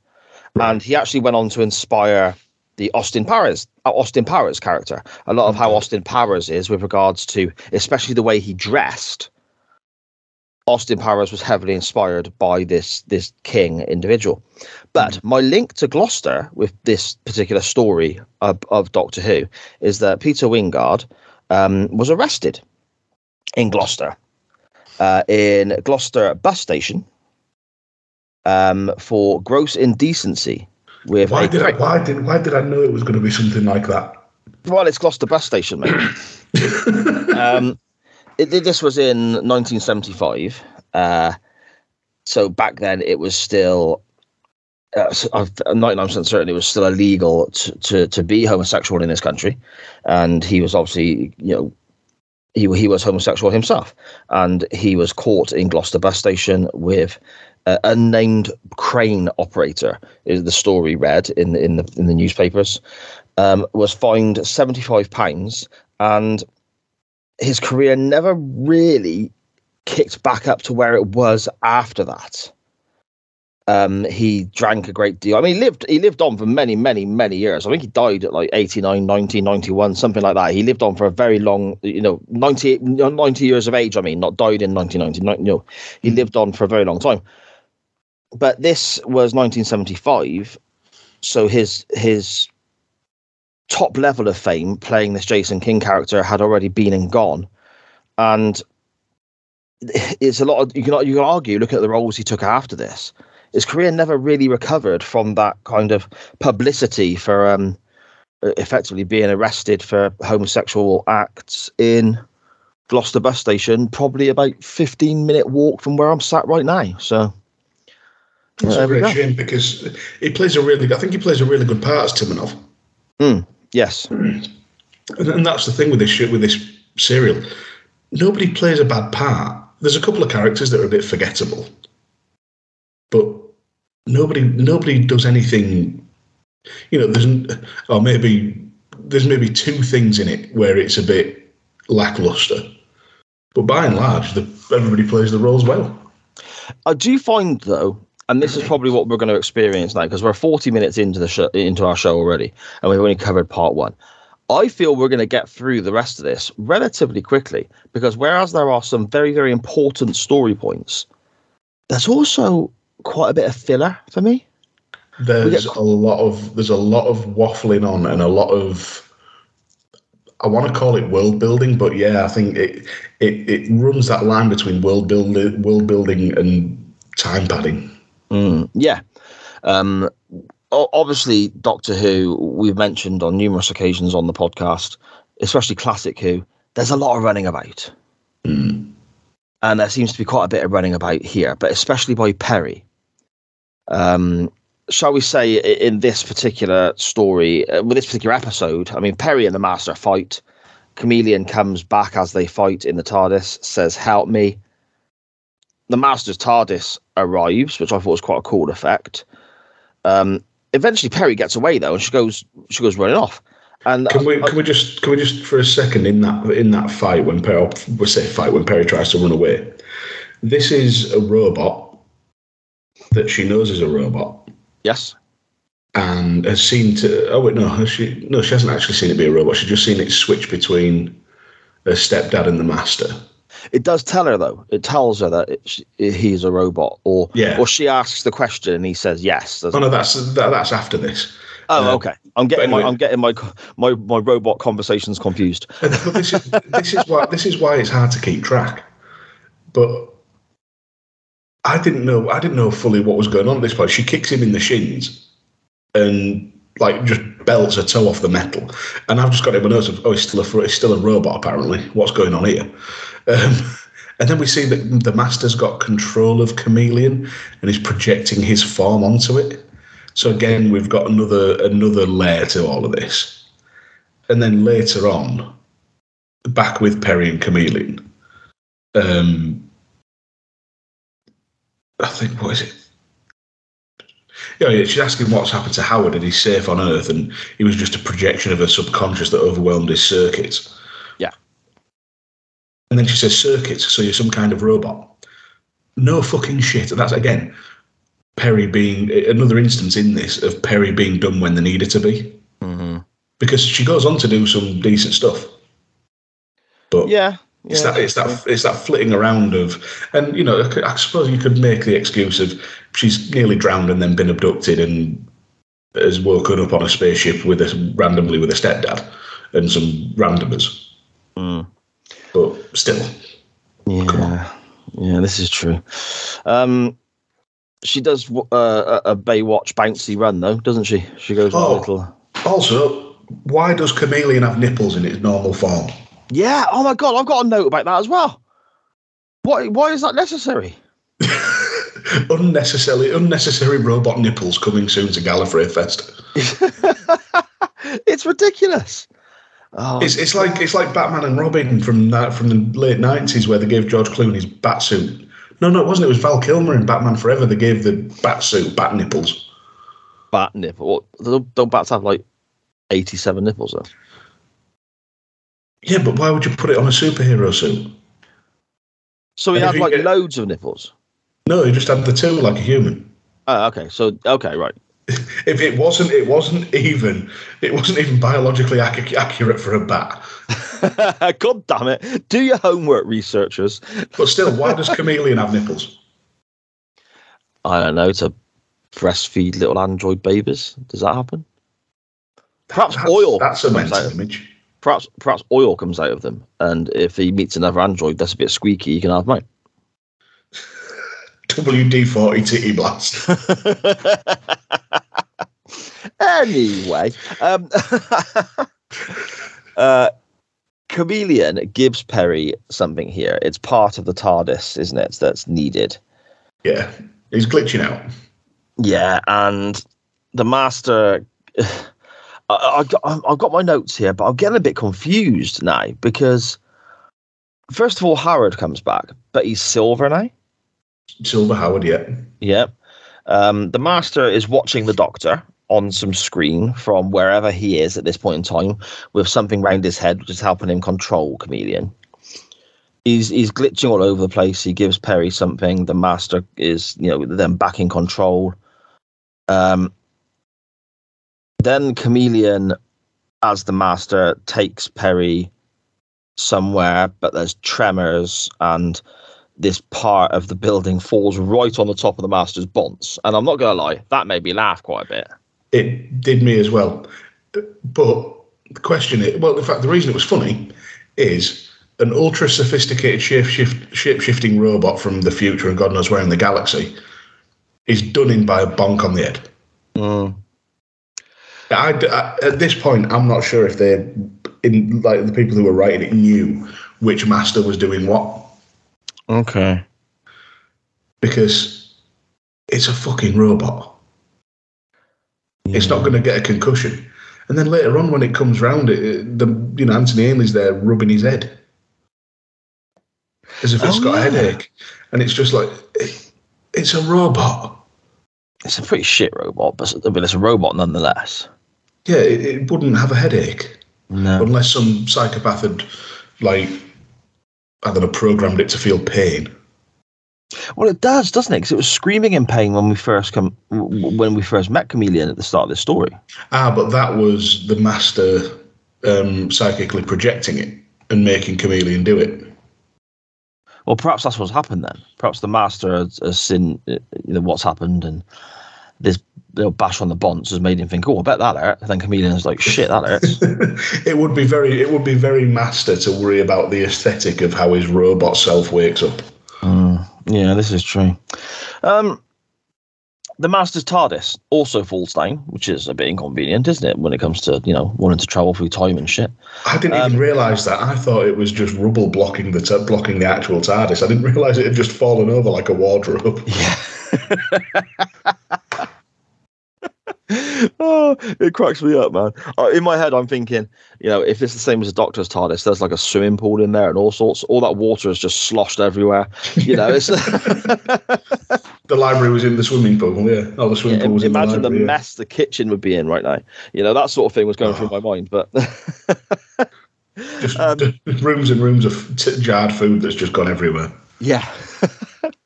And he actually went on to inspire the Austin Powers, uh, Austin Powers character. A lot of how Austin Powers is with regards to, especially the way he dressed. Austin Powers was heavily inspired by this this king individual. But my link to Gloucester with this particular story of, of Doctor Who is that Peter Wyngarde um, was arrested in Gloucester, uh, in Gloucester bus station, um, for gross indecency with Why did I, why did why did I know it was going to be something like that? well, it's Gloucester bus station, mate. um, it, it- this was in 1975. Uh, so back then, it was still. Uh, so I'm 99% certain it was still illegal to, to, to be homosexual in this country, and he was obviously, you know, he he was homosexual himself, and he was caught in Gloucester bus station with uh, unnamed crane operator. Is the story read in in the in the newspapers? Um, was fined seventy five pounds, and his career never really kicked back up to where it was after that. Um, he drank a great deal. I mean, he lived he lived on for many, many, many years. I think he died at like 89, 90, 91, something like that. He lived on for a very long, you know, 90, 90 years of age. I mean, not died in 1990. You know, he lived on for a very long time. But this was 1975, so his his top level of fame playing this Jason King character had already been and gone. And it's a lot of you can you can argue Look at the roles he took after this. His career never really recovered from that kind of publicity for um, effectively being arrested for homosexual acts in Gloucester bus station, probably about 15 minute walk from where I'm sat right now. So it's a great shame because he plays a really, I think he plays a really good part as Timanov. Mm, yes, and, and that's the thing with this shit with this serial. Nobody plays a bad part. There's a couple of characters that are a bit forgettable, but nobody nobody does anything. You know, there's or maybe there's maybe two things in it where it's a bit lackluster, but by and large, the, everybody plays the roles well. I do find though and this is probably what we're going to experience now because we're 40 minutes into the show, into our show already, and we've only covered part one. I feel we're going to get through the rest of this relatively quickly because whereas there are some very very important story points, there's also quite a bit of filler for me. There's get... a lot of there's a lot of waffling on and a lot of I want to call it world building, but yeah, I think it it, it runs that line between world building world building and time padding. Mm, yeah. Um, obviously, Doctor Who, we've mentioned on numerous occasions on the podcast, especially Classic Who, there's a lot of running about. Mm. And there seems to be quite a bit of running about here, but especially by Peri. Um, shall we say, in this particular story, uh, with this particular episode, I mean, Peri and the Master fight. Kamelion comes back as they fight in the TARDIS, says, Help me the Master's TARDIS arrives, which I thought was quite a cool effect. Um, eventually, Peri gets away though, and she goes she goes running off. And can we I, can we just can we just for a second in that in that fight when Peri we say fight when Peri tries to run away? This is a robot that she knows is a robot. Yes. And has seen to oh wait no she no she hasn't actually seen it be a robot. She's just seen it switch between her stepdad and the master. It does tell her though. It tells her that it, he's a robot, or yeah. or she asks the question and he says yes. Oh no, that's that, that's after this. Oh, uh, okay. I'm getting anyway, my I'm getting my my my robot conversations confused. this is this is why this is why it's hard to keep track. But I didn't know I didn't know fully what was going on at this point. She kicks him in the shins and like just belts her toe off the metal. And I've just got him a note of oh, he's still a he's still a robot apparently. What's going on here? Um, and then we see that the master's got control of Kamelion and is projecting his form onto it. So again, we've got another another layer to all of this. And then later on, back with Peri and Kamelion, um, I think what is it? Yeah, yeah, she's asking what's happened to Howard and he's safe on Earth, and he was just a projection of her subconscious that overwhelmed his circuits. Yeah. And then she says circuits, so you're some kind of robot. No fucking shit. And That's again Peri being another instance in this of Peri being done when they needed to be. Mm-hmm. Because she goes on to do some decent stuff. But yeah, yeah, it's that it's that it's that flitting around of, and you know, I suppose you could make the excuse of she's nearly drowned and then been abducted and has woken up on a spaceship with a randomly with a stepdad and some randomers. Mm but still. Yeah, yeah, this is true. Um, she does uh, a Baywatch bouncy run though, doesn't she? She goes oh, a little. Also, why does Kamelion have nipples in its normal form? Yeah. Oh my god, I've got a note about that as well. Why? Why is that necessary? unnecessarily unnecessary robot nipples coming soon to Gallifrey Fest. it's ridiculous. Oh, it's it's like it's like Batman and Robin from that from the late nineties where they gave George Clooney's bat suit. No, no, it wasn't. It was Val Kilmer in Batman Forever. They gave the bat suit bat nipples. Bat nipple. Don't, don't bats have like eighty-seven nipples though? Yeah, but why would you put it on a superhero suit? So he and had like get... loads of nipples. No, he just had the two like a human. Oh, okay. So okay, right if it wasn't, it wasn't even, it wasn't even biologically ac- accurate for a bat. God damn it! Do your homework, researchers. But still, why does Kamelion have nipples? I don't know. To breastfeed little android babies. Does that happen? Perhaps that's, oil. That's a mental image. Perhaps, perhaps oil comes out of them, and if he meets another android that's a bit squeaky, he can have mine. WD 40 titty blast. anyway, um, uh, Kamelion gives Peri something here. It's part of the TARDIS, isn't it? That's needed. Yeah, he's glitching out. Yeah, and the Master. I, I, I've got my notes here, but I'm getting a bit confused now because, first of all, Howard comes back, but he's silver now. Silver Howard, yeah. Yep. Um, the Master is watching the Doctor on some screen from wherever he is at this point in time with something round his head, which is helping him control Kamelion. He's he's glitching all over the place. He gives Peri something. The Master is, you know, then back in control. Um, then Kamelion, as the Master, takes Peri somewhere, but there's tremors and this part of the building falls right on the top of the Master's bonds. And I'm not going to lie, that made me laugh quite a bit. It did me as well. But the question is well, in fact, the reason it was funny is an ultra sophisticated shape shifting robot from the future and God knows where in the galaxy is done in by a bonk on the head. Mm. I, I, at this point, I'm not sure if they, in like the people who were writing it, knew which master was doing what. Okay. Because it's a fucking robot. Yeah. It's not going to get a concussion. And then later on, when it comes round, it, the you know Anthony Ainley's there rubbing his head as if it's oh, got yeah. a headache, and it's just like it, it's a robot. It's a pretty shit robot, but, but it's a robot nonetheless. Yeah, it, it wouldn't have a headache. No. Unless some psychopath had, like, I don't know, programmed it to feel pain. Well, it does, doesn't it? Because it was screaming in pain when we first come when we first met Kamelion at the start of this story. Ah, but that was the master um, psychically projecting it and making Kamelion do it. Well, perhaps that's what's happened then. Perhaps the master has, has seen you know what's happened and this know, bash on the bonds has made him think, "Oh, I bet that hurt." And then Kamelion's like, "Shit, that hurts." it would be very, it would be very master to worry about the aesthetic of how his robot self wakes up. Mm, yeah, this is true. Um, the Master's TARDIS also falls down, which is a bit inconvenient, isn't it, when it comes to you know wanting to travel through time and shit. I didn't um, even realise that. I thought it was just rubble blocking the t- blocking the actual TARDIS. I didn't realise it had just fallen over like a wardrobe. Yeah. oh, it cracks me up, man. Uh, in my head, I'm thinking, you know, if it's the same as a doctor's TARDIS, there's like a swimming pool in there and all sorts. All that water is just sloshed everywhere. You know, it's the library was in the swimming pool. Yeah, oh, the swimming yeah, pool was Imagine in the, library, the mess the kitchen would be in right now. You know, that sort of thing was going oh. through my mind. But just um, rooms and rooms of t- jarred food that's just gone everywhere. Yeah.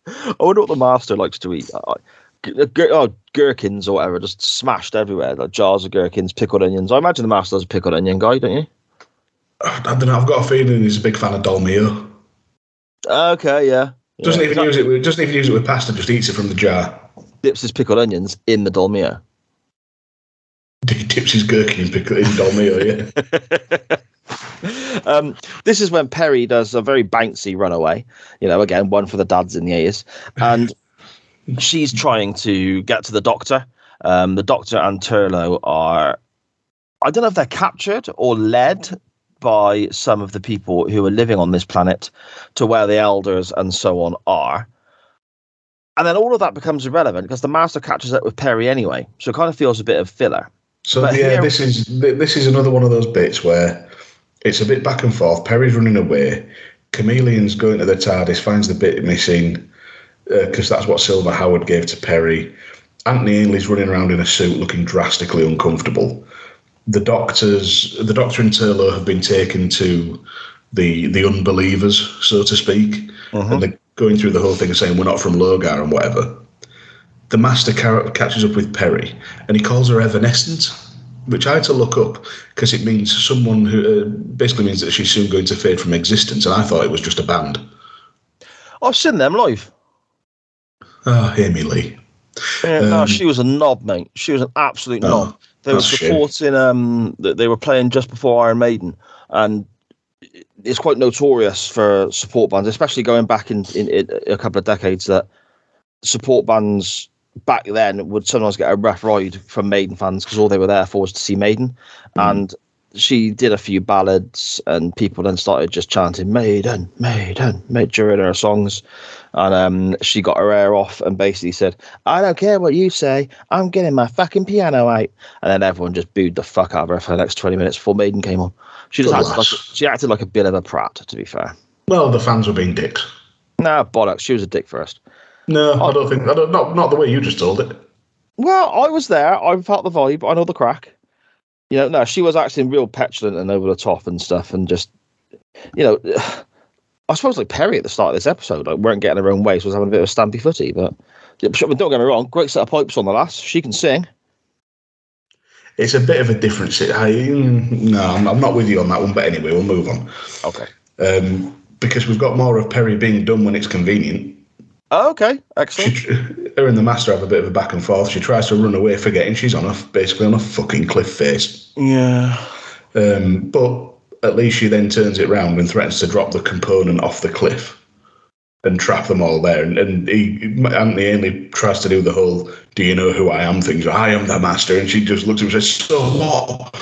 I wonder what the master likes to eat. I, oh, gherkins or whatever, just smashed everywhere. Like jars of gherkins, pickled onions. I imagine the master's a pickled onion guy, don't you? I don't know. I've got a feeling he's a big fan of dolmio. Okay, yeah. Doesn't yeah. even use it. With, doesn't even use it with pasta. Just eats it from the jar. Dips his pickled onions in the dolmio. He dips his gherkin in, pickle, in dolmio. Yeah. um, this is when Peri does a very bouncy runaway. You know, again, one for the dads in the ears, and she's trying to get to the doctor. Um, the doctor and Turlough are, I don't know if they're captured or led by some of the people who are living on this planet to where the elders and so on are. And then all of that becomes irrelevant because the master catches up with Peri anyway. So it kind of feels a bit of filler. So but yeah, here, this is this is another one of those bits where it's a bit back and forth. Peri's running away. Kamelion's going to the TARDIS, finds the bit missing because uh, that's what Silver Howard gave to Peri. Anthony Ainley's running around in a suit, looking drastically uncomfortable. The doctors, the doctor and Turlough have been taken to the the unbelievers, so to speak, uh-huh. and they're going through the whole thing and saying we're not from Logar and whatever. The master catches up with Peri, and he calls her Evanescent, which I had to look up because it means someone who uh, basically means that she's soon going to fade from existence, and I thought it was just a band. I've seen them live. Oh, Amy Lee. Yeah, um, no, she was a knob, mate. She was an absolute oh, knob. They were supporting. Um, they were playing just before Iron Maiden, and it's quite notorious for support bands, especially going back in, in, in a couple of decades that support bands back then would sometimes get a rough ride from Maiden fans because all they were there for was to see Maiden, and she did a few ballads, and people then started just chanting Maiden, Maiden, Maiden during her songs, and um, she got her hair off and basically said, "I don't care what you say, I'm getting my fucking piano out," and then everyone just booed the fuck out of her for the next twenty minutes before Maiden came on. She just acted like she acted like a bit of a prat, to be fair. Well, the fans were being dicks. Nah, bollocks. She was a dick first. No, I don't think. I don't, not not the way you just told it. Well, I was there. I felt the vibe. I know the crack. You know, no, she was acting real petulant and over the top and stuff, and just, you know, I suppose like Peri at the start of this episode, like weren't getting her own way, so was having a bit of a stampy footy. But yeah, don't get me wrong, great set of pipes on the last. She can sing. It's a bit of a difference. mm, no, I'm, I'm not with you on that one. But anyway, we'll move on Okay. um, because we've got more of Peri being done when it's convenient. Oh, okay. She, Excellent. her and the master have a bit of a back and forth. She tries to run away, forgetting she's on a basically on a fucking cliff face. Yeah. Um, but at least she then turns it round and threatens to drop the component off the cliff and trap them all there. And, and he, Anthony Ainley tries to do the whole "Do you know who I am?" thing. Like, I am the master, and she just looks at him and says, "So what?"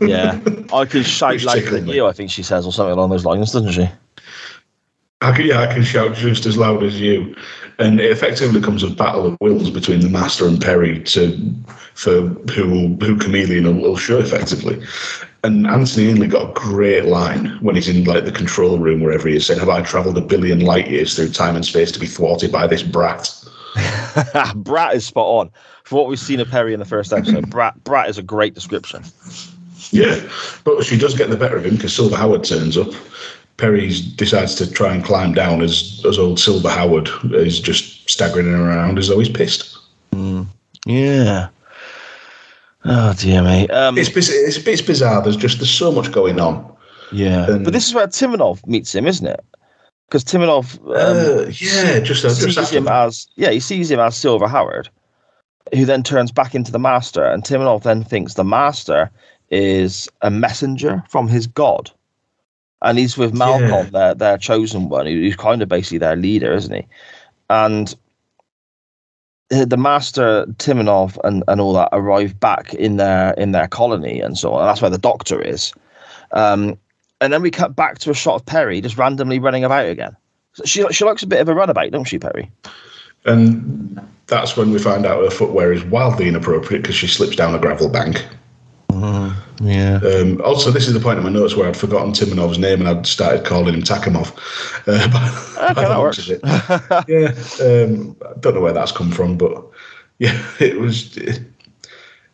Yeah. I can shout like louder tickled than me. you, I think she says, or something along those lines, doesn't she? I can, yeah, I can shout just as loud as you. And it effectively becomes a battle of wills between the master and Peri to for who will, who Kamelion will, will show effectively. And Anthony Ainley got a great line when he's in like the control room wherever he is saying, Have I travelled a billion light years through time and space to be thwarted by this brat? Brat is spot on. For what we've seen of Peri in the first episode, Brat Brat is a great description. Yeah. But she does get the better of him because Silver Howard turns up. Peri decides to try and climb down as as old Silver Howard is just staggering around as though he's pissed. Yeah. Oh dear me. Um, It's, it's, it's bizarre. There's just there's so much going on. yeah, and- but this is where Timanov meets him, isn't it? Because Timanov um, Uh, yeah, just, uh, just sees him as yeah, he sees him as Silver Howard, who then turns back into the Master, and Timanov then thinks the Master is a messenger from his god, and he's with Malkon, Yeah. their their chosen one, who's kind of basically their leader, isn't he? And the Master Timanov and, and all that arrive back in their in their colony and so on, and that's where the Doctor is. Um, and then we cut back to a shot of Peri just randomly running about again. She she likes a bit of a runabout, don't she, Peri? And that's when we find out her footwear is wildly inappropriate because she slips down a gravel bank. Yeah. Um, also, this is the point in my notes where I'd forgotten Timanov's name and I'd started calling him Takimov. Uh, by- Okay, by that works. it. yeah, um, I don't know where that's come from, but yeah, it was.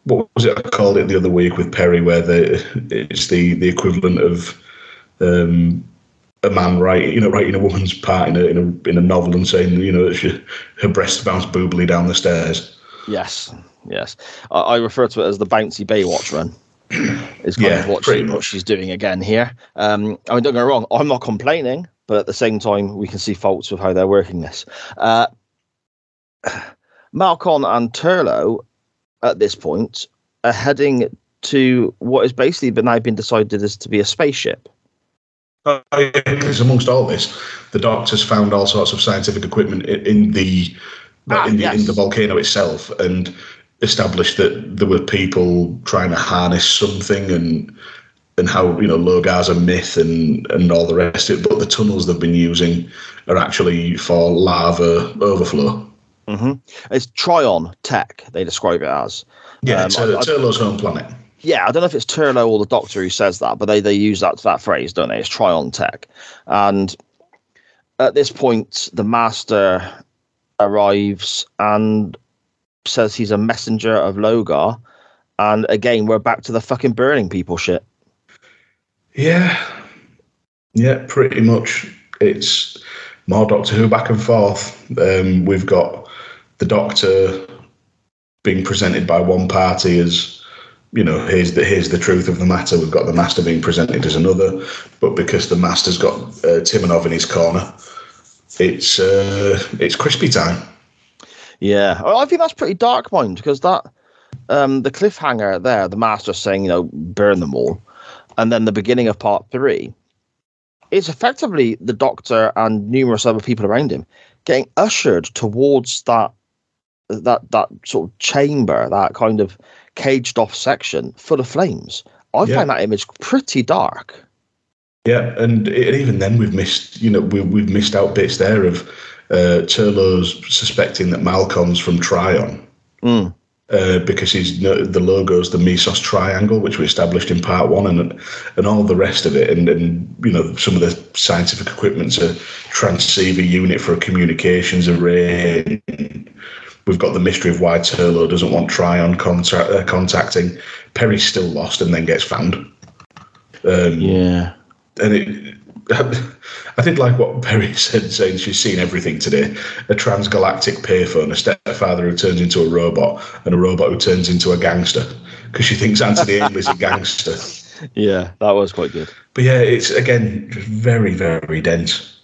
what was it? I called it the other week with Peri, where the it's the the equivalent of um, a man writing, you know, writing a woman's part in a in a, in a novel and saying, you know, she, her breasts bounce boobily down the stairs. Yes. Yes. I, I refer to it as the bouncy Baywatch run. Is kind Yeah, of what, she, what she's doing again here. Um, I mean, don't get me wrong. I'm not complaining, but at the same time, we can see faults with how they're working this. Uh, Malkon and Turlough, at this point, are heading to what has basically been now been decided as to be a spaceship. Because amongst all this, the doctors found all sorts of scientific equipment i- in the Ah, in, the, yes. in the volcano itself, and established that there were people trying to harness something, and and how you know Logar's a myth, and and all the rest of it. But the tunnels they've been using are actually for lava overflow. hmm It's Trion Tech, they describe it as. Yeah, Um, it's I- I- Turlough's home planet. yeah, I don't know if it's Turlough or the Doctor who says that, but they, they use that that phrase, don't they? It's Trion Tech. And at this point, the Master arrives and says he's a messenger of Logar. And again, we're back to the fucking burning people shit. Yeah, yeah, pretty much. It's more Doctor Who back and forth. Um, we've got the Doctor being presented by one party as, you know, here's the here's the truth of the matter. We've got the Master being presented as another, but because the Master's got uh, Timanov in his corner, it's uh, it's crispy time. Yeah, well, I think that's pretty dark mind because that um, the cliffhanger there, the master saying, you know, burn them all, and then the beginning of part three, it's effectively the Doctor and numerous other people around him getting ushered towards that that that sort of chamber, that kind of caged off section full of flames. I Yeah. find that image pretty dark. Yeah, and e- even then we've missed, you know, we, we've missed out bits there of uh, Turlough's suspecting that Malkon's from Trion Mm. uh, because he's no, the logo's the Misos triangle, which we established in part one, and and all the rest of it, and and you know some of the scientific equipment's a transceiver unit for a communications array. We've got the mystery of why Turlough doesn't want Trion contact, uh, contacting. Peri's still lost and then gets found. Um, Yeah. and it, I did like what Peri said, saying she's seen everything today: a transgalactic payphone, a stepfather who turns into a robot, and a robot who turns into a gangster because she thinks Anthony Ainley's a gangster. Yeah, that was quite good. But yeah, it's again just very, very dense.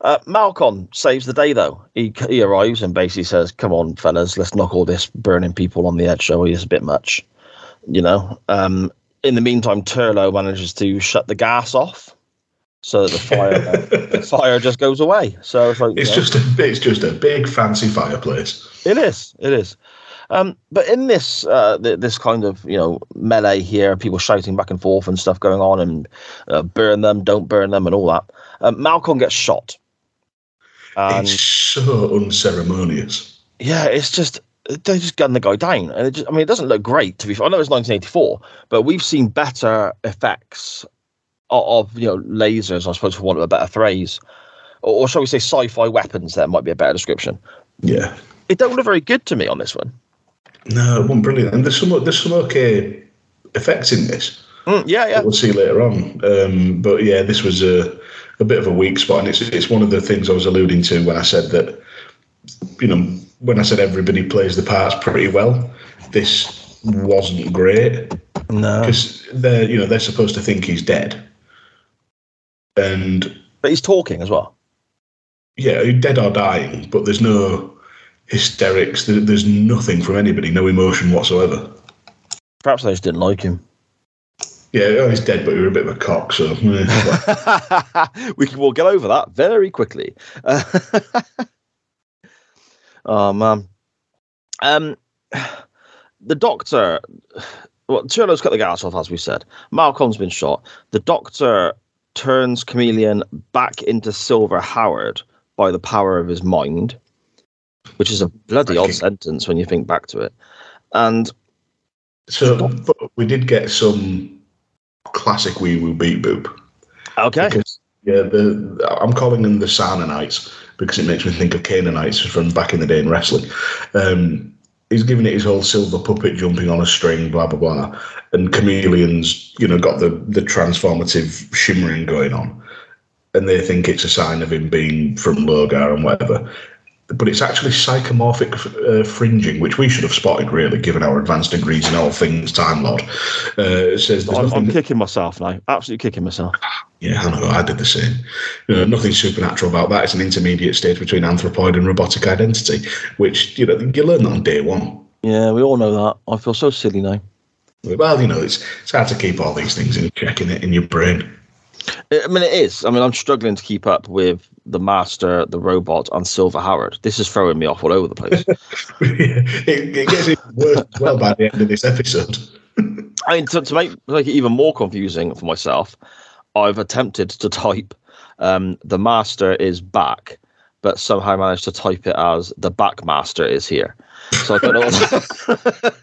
Uh, Malkon saves the day though. He he arrives and basically says, "Come on, fellas, let's knock all this burning people on the edge, shall we? It's a bit much, you know." Um, in the meantime, Turlough manages to shut the gas off, so that the fire the fire just goes away. So it's like It's know, just a, it's just a big fancy fireplace. it is, it is. Um, but in this uh, th- this kind of you know melee here, people shouting back and forth and stuff going on, and uh, burn them, don't burn them, and all that. Um, Malkon gets shot. And it's so unceremonious. yeah, it's just they just gun the guy down, and it just, I mean, it doesn't look great to be. I know it's 1984, but we've seen better effects of, you know lasers, I suppose, for want of a better phrase, or, or shall we say, sci-fi weapons. That might be a better description. Yeah. It don't look very good to me on this one. No, it wasn't brilliant. And there's some there's some okay effects in this. Mm, yeah, yeah, we'll see later on. Um, but yeah, this was a, a bit of a weak spot, and it's it's one of the things I was alluding to when I said that, you know, when I said everybody plays the parts pretty well. This wasn't great no, because they're you know they're supposed to think he's dead, and but he's talking as well. yeah, dead or dying, but there's no hysterics. There's nothing from anybody, no emotion whatsoever. Perhaps they just didn't like him. Yeah, oh, he's dead, but you're a bit of a cock, so. we can, we'll get over that very quickly. oh man, um, the doctor. Well, Turlough's cut the gas off, as we said. Malkon's been shot. The doctor turns Kamelion back into Silver Howard by the power of his mind, which is a bloody odd sentence when you think back to it. And So, we did get some classic wee woo beat boop. okay, Because, yeah, the I'm calling them the Sarnanites because it makes me think of Canaanites from back in the day in wrestling. Um, he's giving it his whole silver puppet jumping on a string, blah blah blah, and Kamelion's, you know, got the the transformative shimmering going on, and they think it's a sign of him being from Logar and whatever. But it's actually psychomorphic uh, fringing, which we should have spotted, really, given our advanced degrees in all things Time Lord. Uh, it says I'm, nothing I'm kicking myself now. Absolutely kicking myself. yeah, I know. I did the same. You know, nothing supernatural about that. It's an intermediate stage between anthropoid and robotic identity, which you know you learn that on day one. Yeah, we all know that. I feel so silly now. Well, you know, it's it's hard to keep all these things in check in it in your brain. I mean, it is. I mean, I'm struggling to keep up with the Master, the Robot, and Silver Howard. This is throwing me off all over the place. it, it gets even worse well by the end of this episode. I mean, to, to make, make it even more confusing for myself, I've attempted to type um, the Master is back, but somehow managed to type it as the Backmaster is here. So I don't know. What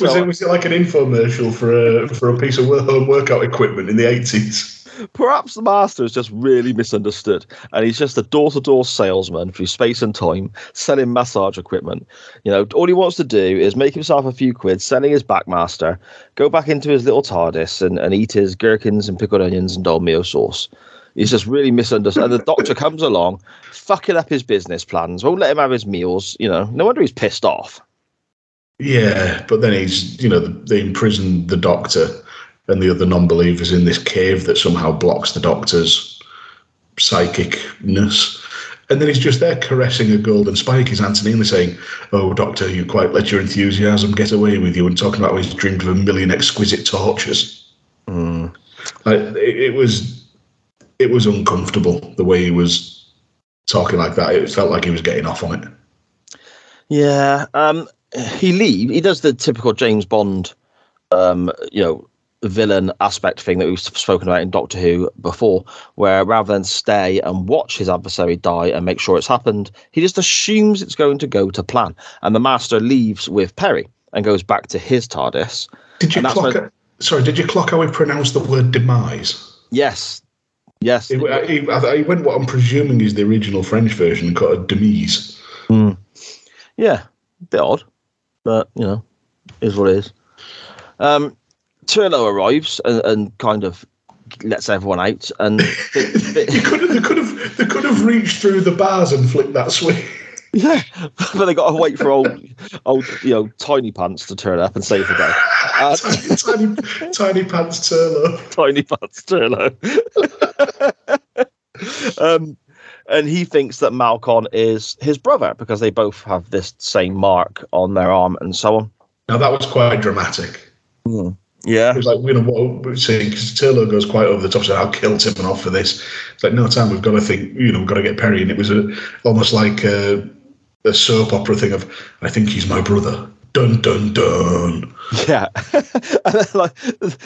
Was it was it like an infomercial for a for a piece of home workout equipment in the eighties? Perhaps the master is just really misunderstood, and he's just a door-to-door salesman through space and time, selling massage equipment. You know, all he wants to do is make himself a few quid, selling his backmaster, go back into his little TARDIS, and, and eat his gherkins and pickled onions and dolmio sauce. He's just really misunderstood. And the doctor comes along, fucking up his business plans, won't let him have his meals. You know, no wonder he's pissed off. Yeah, but then he's you know they imprisoned the doctor and the other non-believers in this cave that somehow blocks the doctor's psychicness. And then he's just there caressing a golden spike. He's Antonini saying, "Oh, Doctor, you quite let your enthusiasm get away with you," and talking about how he's dreamed of a million exquisite tortures. Mm. Like, it, it was it was uncomfortable the way he was talking like that. It felt like he was getting off on it. Yeah, um, he leave. He does the typical James Bond, um, you know, villain aspect thing that we've spoken about in Doctor Who before, where rather than stay and watch his adversary die and make sure it's happened, he just assumes it's going to go to plan. And the Master leaves with Peri and goes back to his TARDIS. Did you clock? it- Sorry, did you clock how he pronounced the word demise? Yes, yes, He, he, I- he went what I'm presuming is the original French version a demise. yeah, bit odd, but you know, is what it is. Um, Turlough arrives and, and kind of lets everyone out, and they, they- They could have, they could have, they could have reached through the bars and flicked that switch. Yeah, but they got to wait for old, old, you know, tiny pants to turn up and save the day. Uh, tiny, tiny, tiny pants Turlough. tiny pants Turlough. um, and he thinks that Malkon is his brother because they both have this same mark on their arm and so on. Now that was quite dramatic. Yeah, It was like, you know, what we're saying, because Turlough goes quite over the top, saying, I'll kill Timanov for this. It's like, no time, we've got to think, you know, we've got to get Peri. And it was a, almost like a, a soap opera thing of, I think he's my brother. Dun, dun, dun. yeah. and then, like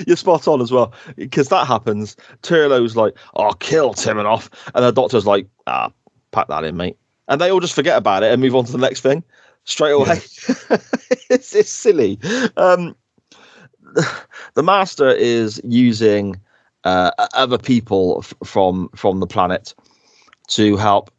you're spot on as well because that happens. Turlough's like, "I'll kill Timanov," and the doctor's like, "Ah, pack that in, mate." And they all just forget about it and move on to the next thing straight away. it's, it's silly. Um, the master is using uh, other people f- from from the planet to help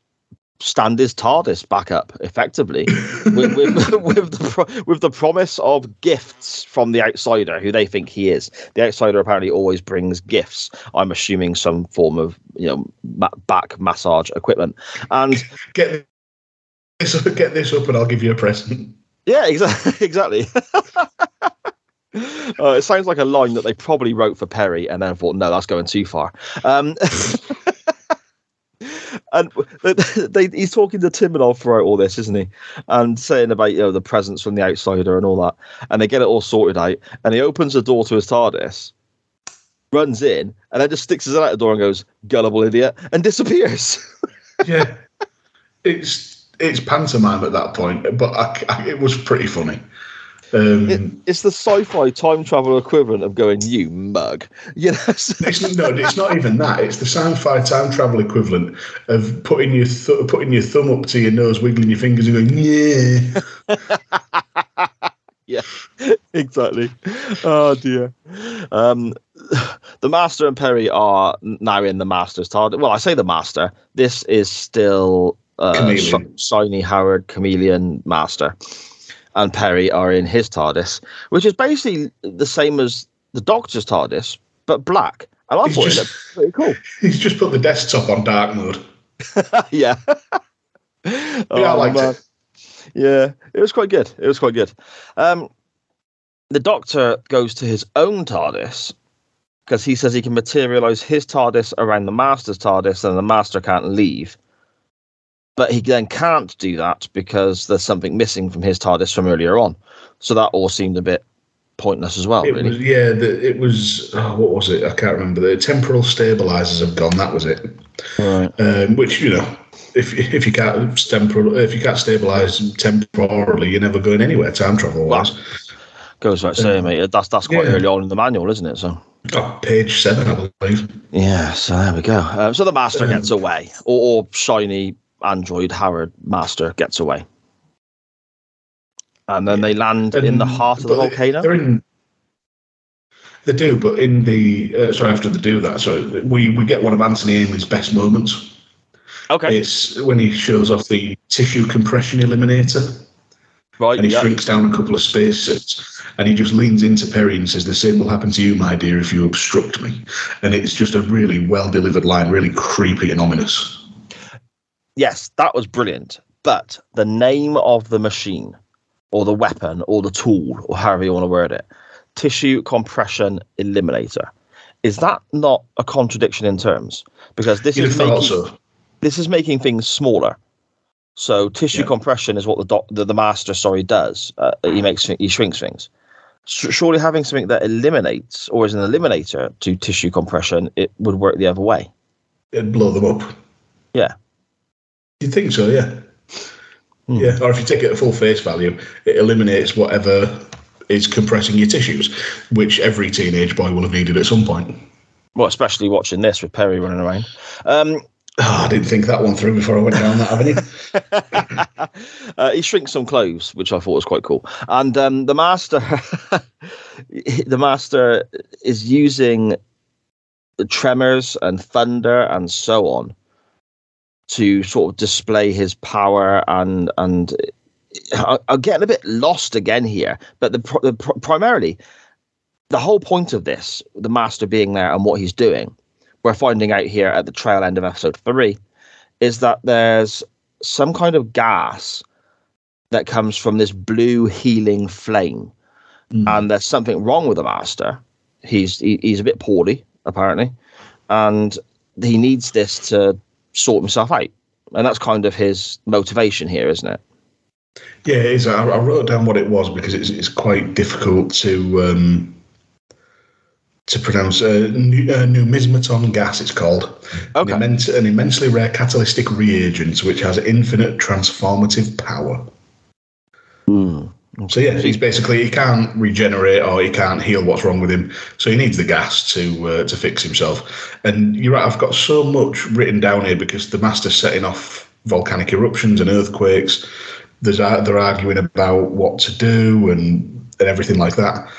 stand his TARDIS back up effectively with, with, with the pro- with the promise of gifts from the outsider who they think he is. The outsider apparently always brings gifts. I'm assuming some form of you know ma- back massage equipment. And Get this, get this up and I'll give you a present. yeah, exactly, exactly. Uh, it sounds like a line that they probably wrote for Peri and then thought, no, that's going too far. Um, and they, he's talking to Timanov throughout all this, isn't he? And saying about you know the presence from the outsider and all that. And they get it all sorted out. And he opens the door to his TARDIS, runs in, and then just sticks his head out the door and goes, "Gullible idiot," and disappears. Yeah. it's it's pantomime at that point, but I, I- it was pretty funny. Um, It, it's the sci-fi time travel equivalent of going, "You mug," you know. It's, no, it's not even that. It's the sci-fi time travel equivalent of putting your th- putting your thumb up to your nose, wiggling your fingers, and going, "Yeah." Yeah, exactly. Oh dear. Um, the Master and Peri are now in the Master's TARDIS. Well, I say the Master. This is still uh. Sh- Shiny Howard Kamelion Master, and Peri are in his TARDIS, which is basically the same as the Doctor's TARDIS, but black. And I He's thought it just- looked pretty cool. He's just put the desktop on dark mode. yeah. Yeah, I Oh, liked man. it. Yeah, it was quite good. It was quite good. Um, the Doctor goes to his own TARDIS because he says he can materialize his TARDIS around the Master's TARDIS, and the Master can't leave. But he then can't do that because there's something missing from his TARDIS from earlier on. So that all seemed a bit pointless as well, It really. was yeah. The, it was oh, what was it? I can't remember. The temporal stabilizers have gone. That was it. right. Um, which you know, if if you can't temporal, if you can't stabilize temporally, you're never going anywhere. Time travel wise. Goes without saying, mate. That's that's quite Yeah. early on in the manual, isn't it? So. Oh, page seven, I believe. Yeah, so there we go. Um, so the master Um, gets away, or, or shiny android Howard Master gets away, and then they land in the heart of the volcano. They're in. They do, but in the uh, sorry after they do that, so we we get one of Anthony Ainley's best moments. Okay, It's when he shows off the tissue compression eliminator, right. and he Yeah. shrinks down a couple of spacesuits, and he just leans into Peri and says, "The same will happen to you, my dear, if you obstruct me." And it's just a really well delivered line, really creepy and ominous. Yes, that was brilliant. But the name of the machine, or the weapon, or the tool, or however you want to word it, tissue compression eliminator, is that not a contradiction in terms? Because this You'd is making so. this is making things smaller. So tissue Yeah. compression is what the doc, the, the master sorry does. Uh, he makes he shrinks things. Surely having something that eliminates or is an eliminator to tissue compression, it would work the other way. it'd blow them up. Yeah. You'd think so, yeah. Hmm. Yeah, or if you take it at full face value, it eliminates whatever is compressing your tissues, which every teenage boy will have needed at some point. Well, especially watching this with Peri running around. Um, Oh, I didn't think that one through before I went down that avenue. uh, he shrinks some clothes, which I thought was quite cool. And um, the master, the master is using tremors and thunder and so on to sort of display his power and and I- I'm getting a bit lost again here. But the, the primarily the whole point of this, the master being there and what he's doing, we're finding out here at the trail end of episode three, is that there's some kind of gas that comes from this blue healing flame, Mm. and there's something wrong with the master. He's he, he's a bit poorly apparently, and he needs this to sort himself out, and that's kind of his motivation here, isn't it? Yeah, it is. I, I wrote down what it was because it's, it's quite difficult to um, to pronounce. Uh, nu- uh, numismaton gas, it's called. Okay. An, immense, an immensely rare catalytic reagent which has infinite transformative power. Hmm. So yeah, he's basically he can't regenerate or he can't heal what's wrong with him. So he needs the gas to uh, to fix himself. And you're right, I've got so much written down here because the master's setting off volcanic eruptions and earthquakes. There's they're arguing about what to do and and everything like that.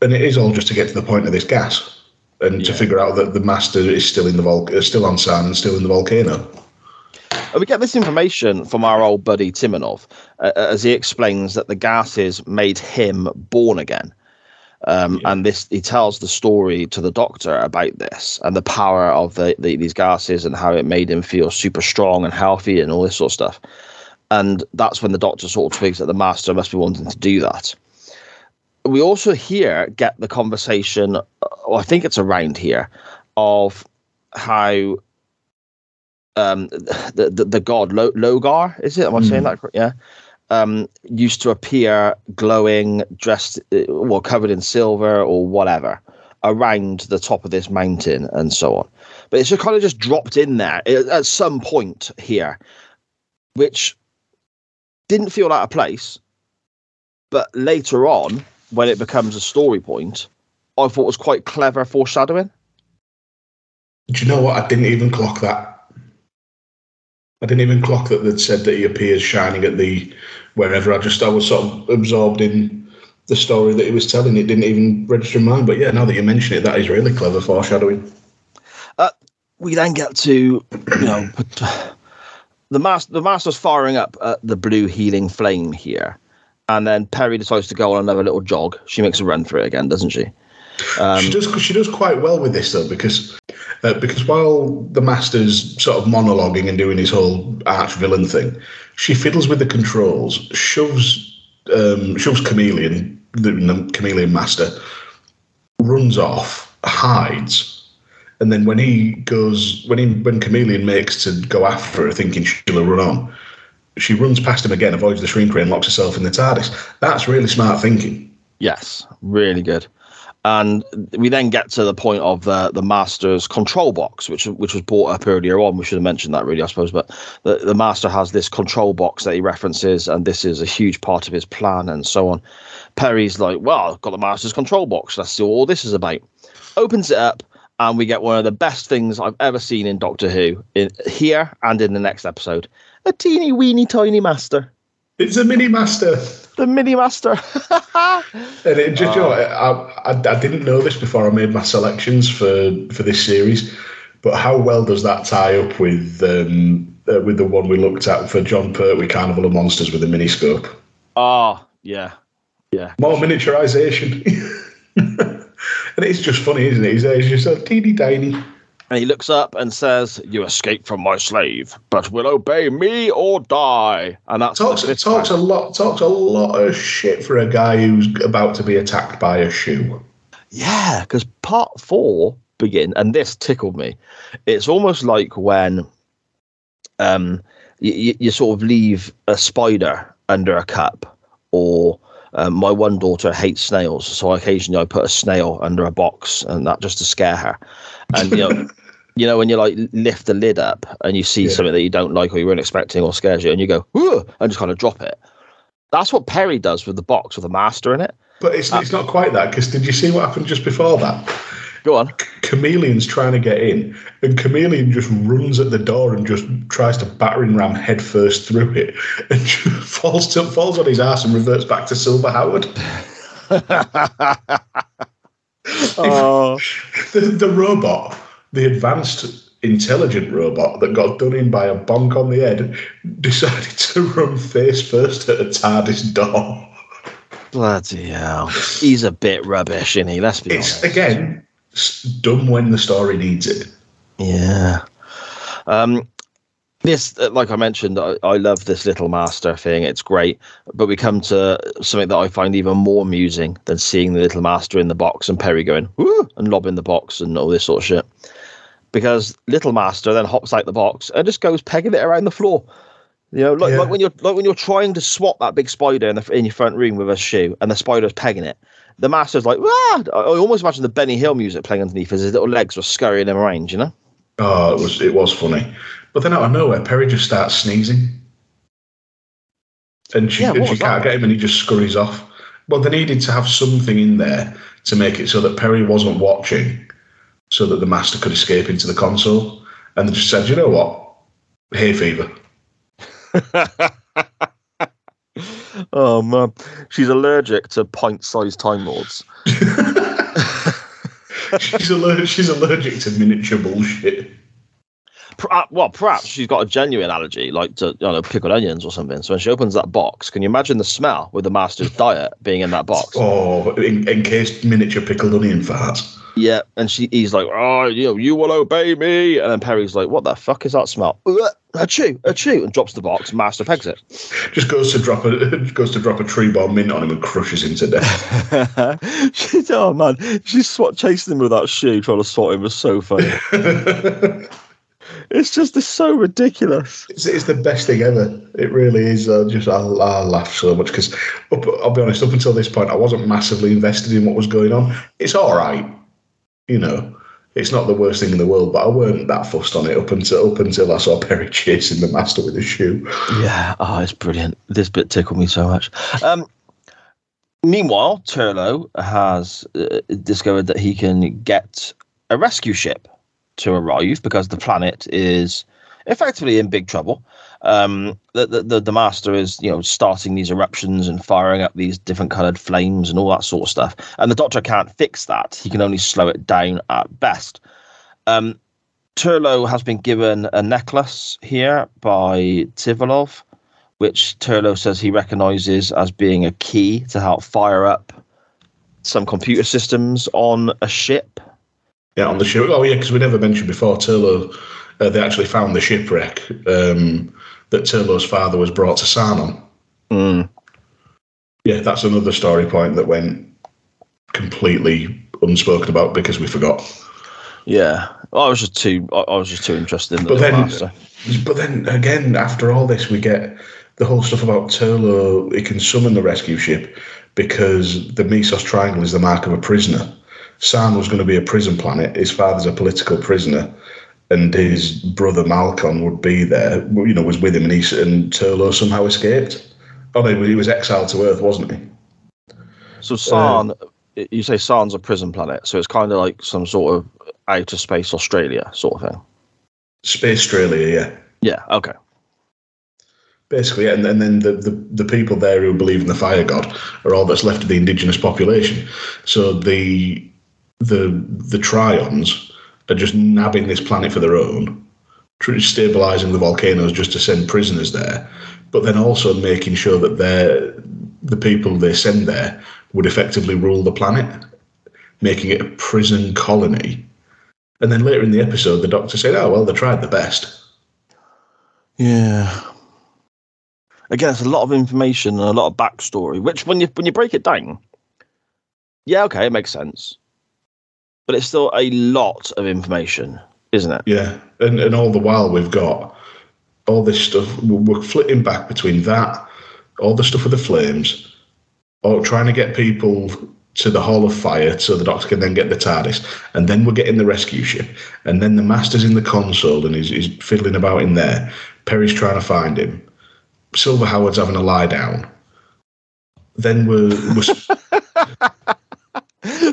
And it is all just to get to the point of this gas and to figure out that the master is still in the vol- still on sand, still in the volcano. And we get this information from our old buddy Timanov, uh, as he explains that the gases made him born again. Um, And this, he tells the story to the doctor about this and the power of the, the, these gases and how it made him feel super strong and healthy and all this sort of stuff. And that's when the doctor sort of twigs that the master must be wanting to do that. We also here get the conversation, or I think it's around here, of how um the the, the god Lo- Logar is it? Am I saying Mm. that correct? Yeah. Um, used to appear glowing, dressed uh, well, covered in silver or whatever, around the top of this mountain and so on. But it's just kind of just dropped in there at at some point here, which didn't feel out of place. But later on, when it becomes a story point, I thought was quite clever foreshadowing. Do you know what? I didn't even clock that. I didn't even clock that they'd said that he appears shining at the wherever. I just I was sort of absorbed in the story that he was telling. It didn't even register in mind. But yeah, now that you mention it, that is really clever foreshadowing. we then get to you know the master the master's firing up at the blue healing flame here and then Peri decides to go on another little jog she makes a run for it again doesn't she um, she does she does quite well with this though because uh, because while the master's sort of monologuing and doing his whole arch villain thing, she fiddles with the controls, shoves um, shoves Kamelion the, the Kamelion master, runs off, hides, and then when he goes when he when Kamelion makes to go after her, thinking she'll run on, she runs past him again, avoids the shrink ray, and locks herself in the TARDIS. That's really smart thinking. yes really good and we then get to the point of the the master's control box which which was brought up earlier on. We should have mentioned that really i suppose. But the, the master has this control box that he references and this is a huge part of his plan and so on. Peri's like well i've got the master's control box. Let's see what all this is about. Opens it up and we get one of the best things i've ever seen in doctor who in here and in the next episode. A teeny weeny tiny master. It's a mini master. The mini master And it just, you know, I, I, I didn't know this before I made my selections for, for this series, but how well does that tie up with um, uh, with the one we looked at for Jon Pertwee, Carnival of Monsters with the miniscope? oh yeah yeah More miniaturization. and it's just funny, isn't it? He's, he's just so teeny tiny. And he looks up and says, "You escaped from my slave, but will obey me or die." And that's Talks talks a lot talks a lot of shit for a guy who's about to be attacked by a shoe. yeah, because part four begin, and this tickled me. It's almost like when, um, you, you sort of leave a spider under a cup, or um, my one daughter hates snails, so occasionally I put a snail under a box, and that just to scare her. And you know, You know, when you like lift the lid up and you see Yeah. something that you don't like or you weren't expecting or scares you, and you go, Whoa! and just kind of drop it. That's what Peri does with the box with the master in it. But it's, uh, it's not quite that because did you see what happened just before that? Go on. Kamelion's trying to get in, and Kamelion just runs at the door and just tries to battering ram headfirst through it, and just falls to, falls on his ass and reverts back to Silver Howard. oh, The, the robot, the advanced intelligent robot that got done in by a bonk on the head, decided to run face first at a TARDIS door. bloody hell. He's a bit rubbish, isn't he? Let's be It's honest. again dumb when the story needs it. Yeah. Um, this, uh, like I mentioned, I, I love this little master thing. It's great, but we come to something that I find even more amusing than seeing the little master in the box and Peri going woo and lobbing the box and all this sort of shit. Because little master then hops out the box and just goes pegging it around the floor. You know, like, Yeah. like when you're like when you're trying to swap that big spider in the in your front room with a shoe, and the spider's pegging it. The master's like, ah! I almost imagine the Benny Hill music playing underneath as his little legs were scurrying him around. You know. Oh, it was it was funny, but then out of nowhere, Peri just starts sneezing, and she Yeah, and she can't that? get him, and he just scurries off. Well, they needed to have something in there to make it so that Peri wasn't watching, so that the master could escape into the console, and they just said, you know what, hay fever. Oh man, she's allergic to pint-sized time lords. she's allergic. She's allergic to miniature bullshit. Perhaps, uh, well, perhaps she's got a genuine allergy, like to you know, pickled onions or something. So when she opens that box, can you imagine the smell with the master's diet being in that box? Oh, en- encased miniature pickled onion farts. Yeah, and she he's like, oh, you know, you will obey me, and then Peri's like, what the fuck is that smell? A chew, a chew, and drops the box. Master pegs it. Just goes to drop a goes to drop a tree bomb mint on him and crushes him to death. she, oh man, she's swat chasing him with that shoe, trying to swat him was so funny. It's just it's so ridiculous. It's, it's the best thing ever. It really is. I just I, I laugh so much because I'll be honest. Up until this point, I wasn't massively invested in what was going on. It's all right, you know. It's not the worst thing in the world, but I weren't that fussed on it up until up until I saw Peri chasing the master with a shoe. Yeah, oh, it's brilliant. This bit tickled me so much. Um, meanwhile, Turlough has uh, discovered that he can get a rescue ship to arrive because the planet is effectively in big trouble. Um, the, the the master is you know starting these eruptions and firing up these different coloured flames and all that sort of stuff, and the Doctor can't fix that. He can only slow it down at best. Um, Turlough has been given a necklace here by Tivolov, which Turlough says he recognizes as being a key to help fire up some computer systems on a ship. Yeah, on the ship. Oh yeah, because we never mentioned before. Turlough, uh, they actually found the shipwreck um, that Turlough's father was brought to Sarn on. Mm. Yeah, that's another story point that went completely unspoken about because we forgot. Yeah, I was just too. I I was just too interested in the But then- master. But then again, after all this, we get the whole stuff about Turlough. He can summon the rescue ship because the Misos Triangle is the mark of a prisoner. Sarn was going to be a prison planet. His father's a political prisoner, and his brother Malkon would be there. You know, was with him, and he and Turlough somehow escaped. Oh no, he was exiled to Earth, wasn't he? So Sarn, um, you say Sarn's a prison planet, so it's kind of like some sort of outer space Australia sort of thing. Space Australia, yeah. Yeah. Okay. Basically, and, and then the, the, the people there who believe in the fire god are all that's left of the indigenous population. So the the the Trions are just nabbing this planet for their own, stabilizing the volcanoes just to send prisoners there, but then also making sure that they're, the people they send there would effectively rule the planet, making it a prison colony. And then later in the episode, the doctor said, "Oh well, they tried the best." Yeah. Again, it's a lot of information and a lot of backstory, which when you when you break it down, yeah, okay, it makes sense. But it's still a lot of information, isn't it? Yeah, and and all the while we've got all this stuff. We're flitting back between that, all the stuff with the flames, or trying to get people to the Hall of Fire so the Doctor can then get the TARDIS, and then we're getting the rescue ship, and then the Master's in the console and he's, he's fiddling about in there. Peri's trying to find him. Silver Howard's having a lie down. Then we're, we're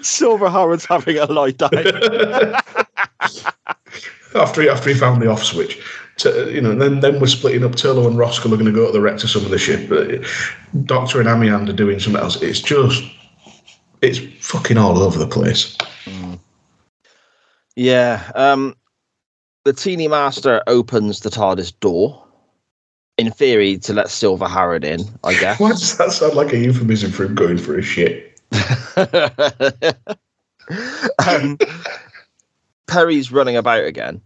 Silver Howard's having a lie down. after he after he found the off switch. To, you know, then then we're splitting up. Turlough and Roskal are going to go to the wreck to some of the ship. But Doctor and Amyand are doing something else. It's just, it's fucking all over the place. yeah. Um, the Teeny Master opens the TARDIS door. In theory, to let Silver Howard in, I guess. Why does that sound like a euphemism for him going for a shit? um, Peri's running about again.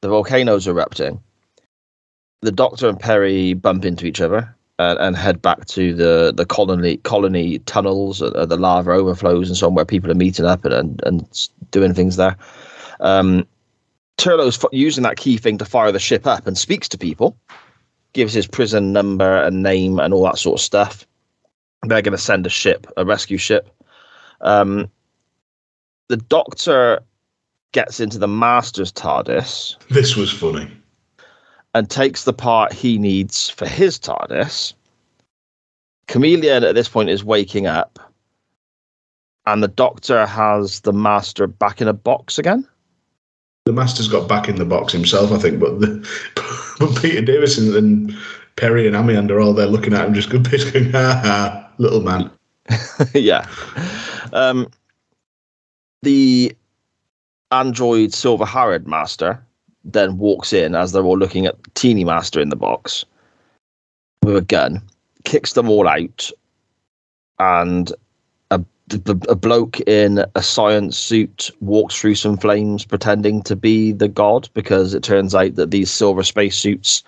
The volcano's erupting. The Doctor and Peri bump into each other and, and head back to the, the colony colony tunnels, uh, the lava overflows, and so on, where people are meeting up and, and, and doing things there. Um, Turlough's f- using that key thing to fire the ship up and speaks to people, gives his prison number and name and all that sort of stuff. They're going to send a ship, a rescue ship. Um, the Doctor gets into the Master's TARDIS This was funny. and takes the part he needs for his TARDIS. Kamelion at this point is waking up, and the Doctor has the Master back in a box again. The Master's got back in the box himself, I think, but the, but Peter Davison and Peri and Amyand are all there looking at him, just going, ha ha, little man. yeah. Um, the android Silver Howard Master then walks in as they're all looking at Teeny Master in the box with a gun, kicks them all out, and a, a bloke in a science suit walks through some flames pretending to be the god because it turns out that these silver spacesuits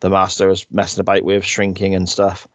the Master is messing about with, shrinking and stuff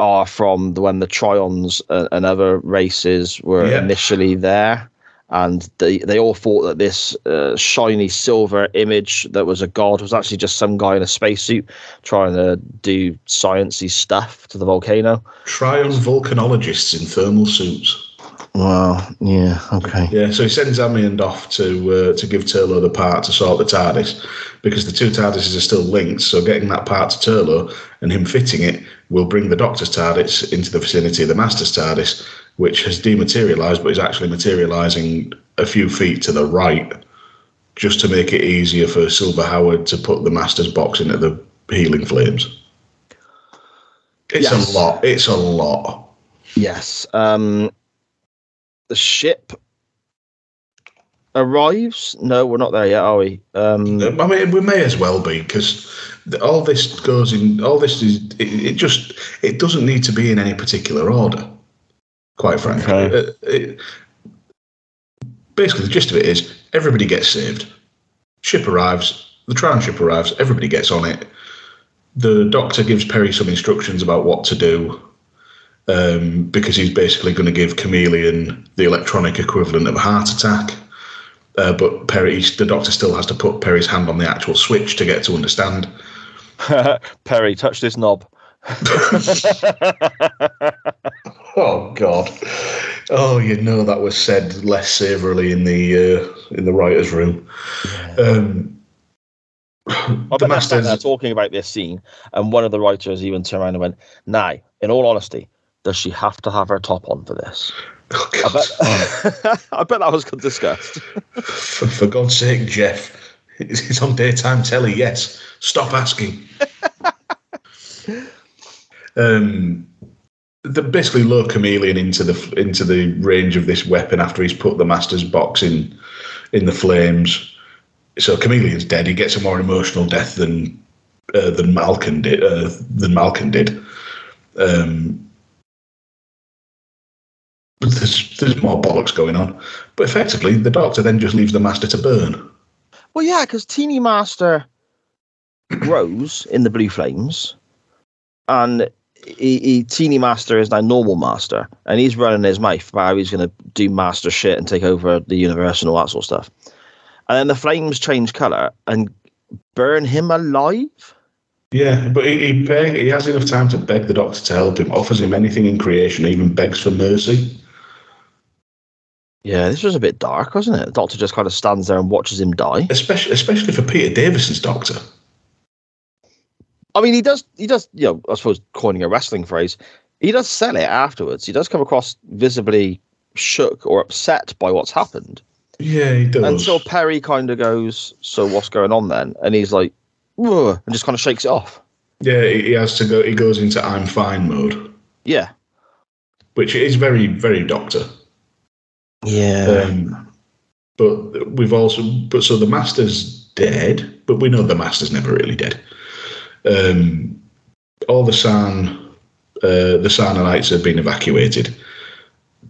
are from the, when the Trions uh, and other races were Yeah. initially there. And they, they all thought that this uh, shiny silver image that was a god was actually just some guy in a spacesuit trying to do sciencey stuff to the volcano. Trion volcanologists in thermal suits. Wow. Yeah. Okay. Yeah, so he sends Amyand off to uh, to give Turlough the part to sort the TARDIS because the two TARDISes are still linked. So getting that part to Turlough and him fitting it will bring the Doctor's TARDIS into the vicinity of the Master's TARDIS, which has dematerialised but is actually materialising a few feet to the right, just to make it easier for Silver Howard to put the Master's box into the healing flames. It's Yes. a lot. It's a lot. Yes. Um, the ship arrives. No, we're not there yet, are we? Um, I mean, we may as well be because all this goes in. All this is. It, it just. It doesn't need to be in any particular order. Quite frankly, Okay. Uh, it- basically, the gist of it is everybody gets saved. Ship arrives. The Trion ship arrives. Everybody gets on it. The Doctor gives Peri some instructions about what to do. Um, because he's basically going to give Kamelion the electronic equivalent of a heart attack. Uh, but Peri, the doctor still has to put Peri's hand on the actual switch to get to understand. Peri, touch this knob. Oh God! Oh, you know that was said less savorily in the uh, in the writers' room. Um, I the bet they're talking about this scene, and one of the writers even turned around and went, "Now, in all honesty, does she have to have her top on for this?" Oh, I bet. I bet that was discussed. For, for God's sake, Jeff, it's on daytime telly. Yes, stop asking. um, the basically lure Kamelion into the into the range of this weapon after he's put the master's box in in the flames. So Kamelion's dead. He gets a more emotional death than uh, than Malkon did. Uh, than Malkon did. Um, but there's there's more bollocks going on. But effectively, the doctor then just leaves the master to burn. Well, yeah, because Teeny Master grows in the blue flames, and he, he, Teeny Master is now normal Master, and he's running his mouth about how he's going to do Master shit and take over the universe and all that sort of stuff. And then the flames change color and burn him alive. Yeah, but he he, beg, he has enough time to beg the doctor to help him, offers him anything in creation, even begs for mercy. Yeah, this was a bit dark, wasn't it? The doctor just kind of stands there and watches him die. Especially, especially for Peter Davison's doctor. I mean, he does, he does, you know, I suppose coining a wrestling phrase, he does sell it afterwards. He does come across visibly shook or upset by what's happened. Yeah, he does. Until Peri kind of goes, "So what's going on then?" And he's like, and just kind of shakes it off. yeah, he has to go. He goes into "I'm fine" mode, Yeah, which is very, very doctor. Yeah, Um, but we've also, but so the master's dead, but we know the master's never really dead. Um, all the Sarn, uh, the Sarnanites have been evacuated.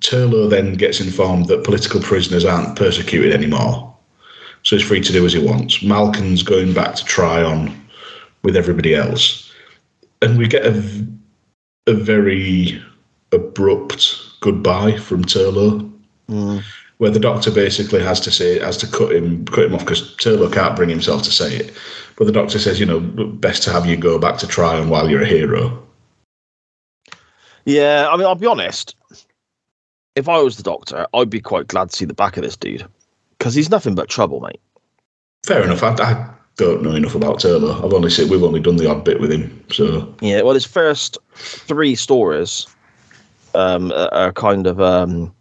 Turlough then gets informed that political prisoners aren't persecuted anymore, so he's free to do as he wants. Malkon's going back to Trion with everybody else, and we get a very abrupt goodbye from Turlough Mm. where the doctor basically has to say has to cut him cut him off because Turlough can't bring himself to say it. But the doctor says, you know, best to have you go back to Trion while you're a hero. yeah. I mean, I'll be honest. If I was the doctor, I'd be quite glad to see the back of this dude because he's nothing but trouble, mate. Fair enough. I, I don't know enough about Turlough. I've only seen we've only done the odd bit with him. So Yeah, well, his first three stories um, are are kind of um,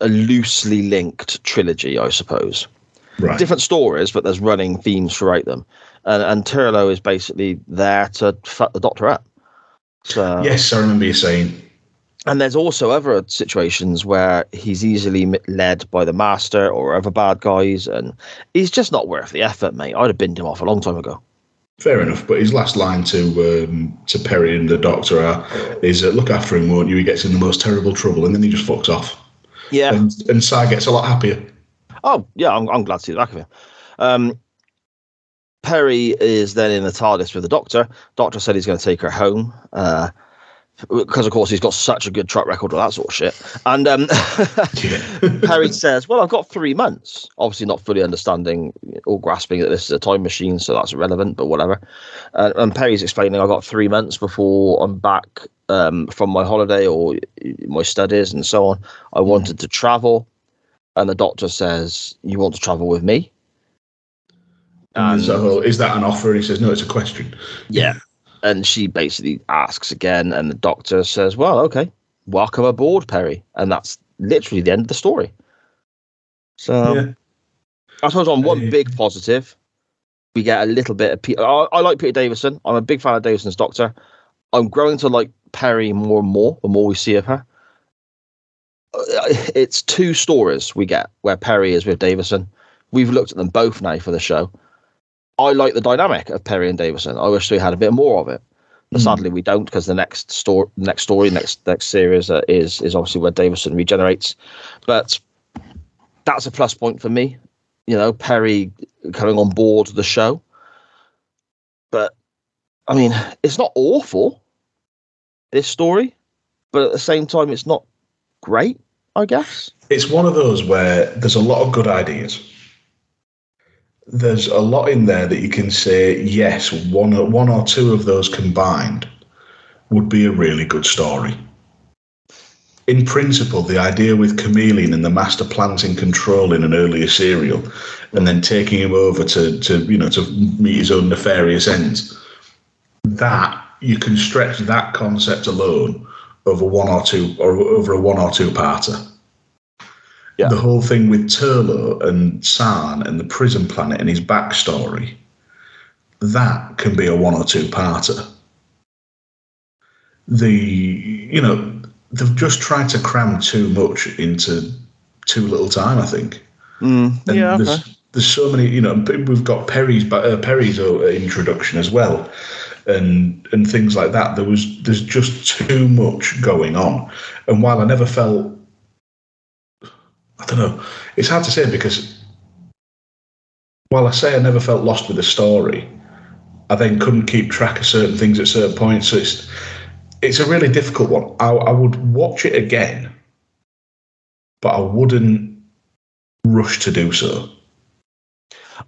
a loosely linked trilogy, I suppose. right. Different stories, but there's running themes throughout them. And, and Turlough is basically there to fuck the Doctor up. So, yes, I remember you saying. and there's also other situations where he's easily led by the Master or other bad guys, and he's just not worth the effort, mate. I'd have binned him off a long time ago. Fair enough, but his last line to um, to Peri and the Doctor are, is uh, "Look after him, won't you? He gets in the most terrible trouble, and then he just fucks off." Yeah. And and Sai gets a lot happier. Oh, yeah, I'm, I'm glad to see the back of him. Um, Peri is then in the TARDIS with the Doctor. Doctor said he's going to take her home. Uh, because of course he's got such a good track record with that sort of shit. And um, Peri says, "Well, I've got three months." Obviously, not fully understanding or grasping that this is a time machine, so that's irrelevant. But whatever. Uh, and Peri's explaining, "I've got three months before I'm back um, from my holiday or my studies and so on. I wanted to travel." And the Doctor says, "You want to travel with me?" And whole, is that an offer? And he says, no, it's a question. Yeah. And she basically asks again, and the doctor says, Well, okay, welcome aboard, Peri. And that's literally the end of the story. So yeah. I suppose on one big positive, we get a little bit of Peter. I, I like Peter Davison. I'm a big fan of Davison's Doctor. I'm growing to like Peri more and more the more we see of her. Uh, It's two stories we get where Peri is with Davison. We've looked at them both now for the show. I like the dynamic of Peri and Davison. I wish we had a bit more of it. But Mm. sadly, we don't because the next story, next story, next next series uh, is is obviously where Davison regenerates. But that's a plus point for me. You know, Peri coming on board the show. But I mean, it's not awful. This story, but at the same time, it's not great. I guess. It's one of those where there's a lot of good ideas. There's a lot in there that you can say, yes, one or, one or two of those combined would be a really good story. In principle, the idea with Kamelion and the master planting control in an earlier serial and then taking him over to, to you know to meet his own nefarious ends, that you can stretch that concept alone over one or two or over a one or two parter Yeah. the whole thing with Turlough and Sarn and the prison planet and his backstory, that can be a one or two parter. The you know they've just tried to cram too much into too little time. I think. Mm, And yeah. there's, Okay. there's so many, you know, we've got Peri's uh, Peri's uh, introduction as well, and and things like that. There was there's just too much going on, and while I never felt, I don't know, it's hard to say because while I say I never felt lost with the story, I then couldn't keep track of certain things at certain points. So it's it's a really difficult one. I, I would watch it again, but I wouldn't rush to do so.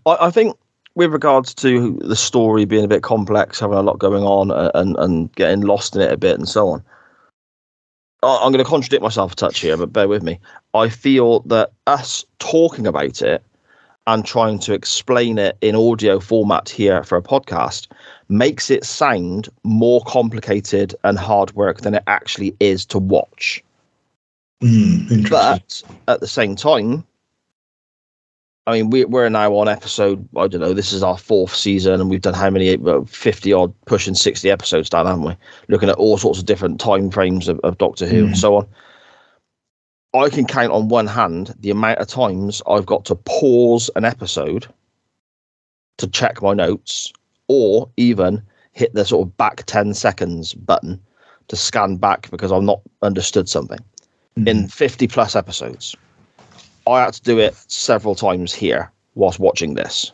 I, I think with regards to the story being a bit complex, having a lot going on, uh, and and getting lost in it a bit, and so on. I'm going to contradict myself a touch here, but bear with me. I feel that us talking about it and trying to explain it in audio format here for a podcast makes it sound more complicated and hard work than it actually is to watch. Mm. But at the same time, I mean, we, we're now on episode, I don't know, this is our fourth season, and we've done how many, 50 odd, pushing 60 episodes down, haven't we? Looking at all sorts of different time frames of, of Doctor Who and Mm. so on. I can count on one hand the amount of times I've got to pause an episode to check my notes, or even hit the sort of back 10 seconds button to scan back because I've not understood something in 50 plus episodes. I had to do it several times here whilst watching this.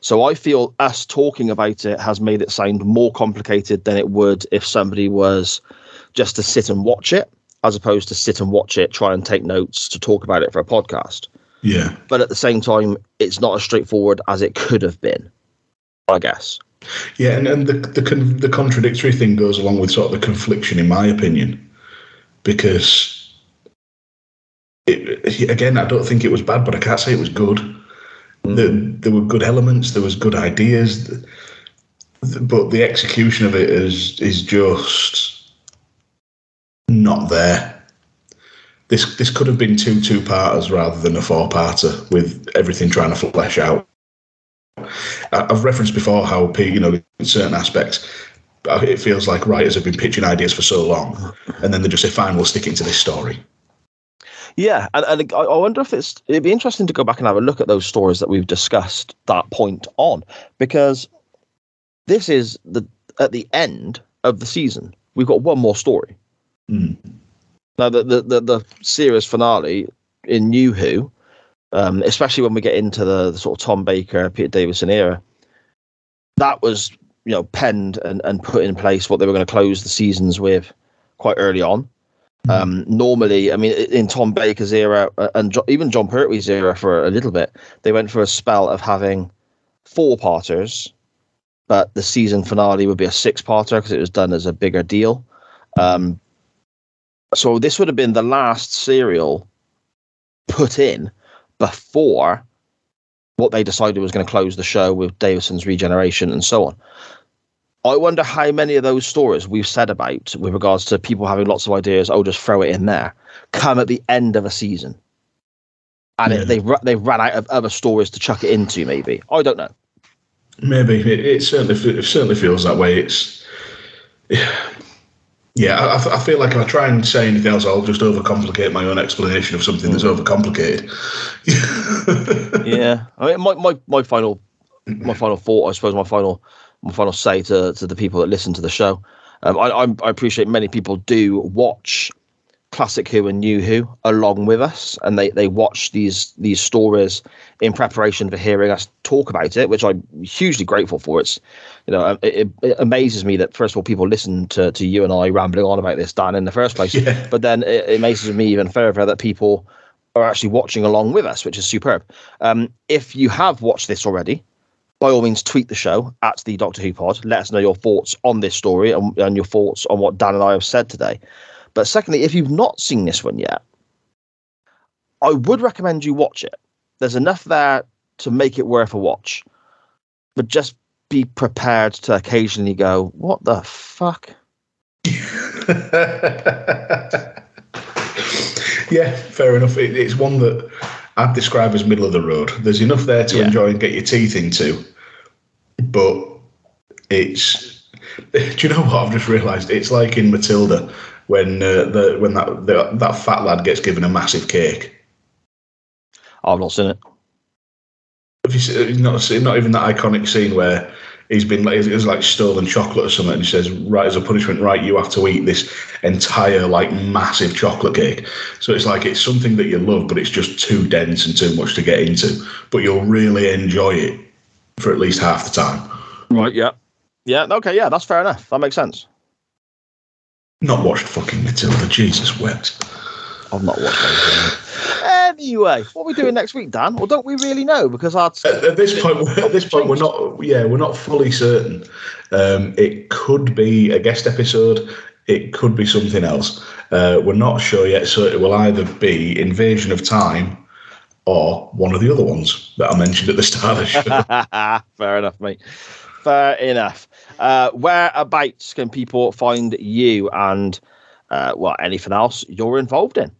So I feel us talking about it has made it sound more complicated than it would if somebody was just to sit and watch it, as opposed to sit and watch it, try and take notes to talk about it for a podcast. yeah. But at the same time, it's not as straightforward as it could have been, I guess. Yeah, and, and the the con- the contradictory thing goes along with sort of the confliction, in my opinion, because it, again, I don't think it was bad, but I can't say it was good. There, there were good elements, there was good ideas, but the execution of it is is just not there. This this could have been two two parters rather than a four parter with everything trying to flesh out. I've referenced before how you know in certain aspects uh, it feels like writers have been pitching ideas for so long, and then they just say, "Fine, we'll stick it into this story." Yeah, and, and I I wonder if it's it'd be interesting to go back and have a look at those stories that we've discussed that point on, because this is the at the end of the season. We've got one more story. Mm. Now the the the, the series finale in New Who, um, especially when we get into the, the sort of Tom Baker, Peter Davison era, that was you know penned and, and put in place what they were going to close the seasons with quite early on. Um, normally, I mean, in Tom Baker's era uh, and jo- even Jon Pertwee's era for a little bit, they went for a spell of having four parters, but the season finale would be a six parter because it was done as a bigger deal. Um, so this would have been the last serial put in before what they decided was going to close the show with Davison's regeneration and so on. I wonder how many of those stories we've said about with regards to people having lots of ideas. Oh, just throw it in there. Come at the end of a season, and Yeah. it, they've they've run out of other stories to chuck it into. Maybe I don't know. Maybe it, it certainly it certainly feels that way. It's yeah. i feel like if I try and say anything else, I'll just overcomplicate my own explanation of something that's mm. overcomplicated. yeah, I mean, my, my, my final my final thought, I suppose, my final my final say to to the people that listen to the show. Um, I, I I appreciate many people do watch classic Who and New Who along with us, and they they watch these these stories in preparation for hearing us talk about it, which I'm hugely grateful for. It's you know it, it, it amazes me that first of all people listen to to you and I rambling on about this, Dan, in the first place, Yeah. but then it, it amazes me even further that people are actually watching along with us, which is superb. Um, if you have watched this already, by all means, tweet the show at the Doctor Who Pod. Let us know your thoughts on this story and, and your thoughts on what Dan and I have said today. But secondly, if you've not seen this one yet, I would recommend you watch it. There's enough there to make it worth a watch, but just be prepared to occasionally go, "What the fuck?" yeah, fair enough. It, it's one that I'd describe as middle of the road. There's enough there to Yeah. enjoy and get your teeth into, but it's. Do you know what I've just realised? It's like in Matilda when uh, the when that the, that fat lad gets given a massive cake. I've not seen it. Have you seen, not seen, not even that iconic scene where he's been like it's like stolen chocolate or something, and he says, "Right as a punishment, right, you have to eat this entire like massive chocolate cake." So it's like it's something that you love, but it's just too dense and too much to get into. But you'll really enjoy it for at least half the time. Right. Yeah. Yeah. Okay. Yeah. That's fair enough. That makes sense. Not watched fucking Matilda, Jesus wept. I've not watched anything. Anyway, what are we doing next week, Dan? Or don't we really know? Because our At, at this point, we're- at this point, we're not. Yeah, we're not fully certain. Um, it could be a guest episode. it could be something else. Uh, we're not sure yet, so it will either be Invasion of Time or one of the other ones that I mentioned at the start of the show. Fair enough, mate. Fair enough. Uh, whereabouts can people find you and uh, well anything else you're involved in?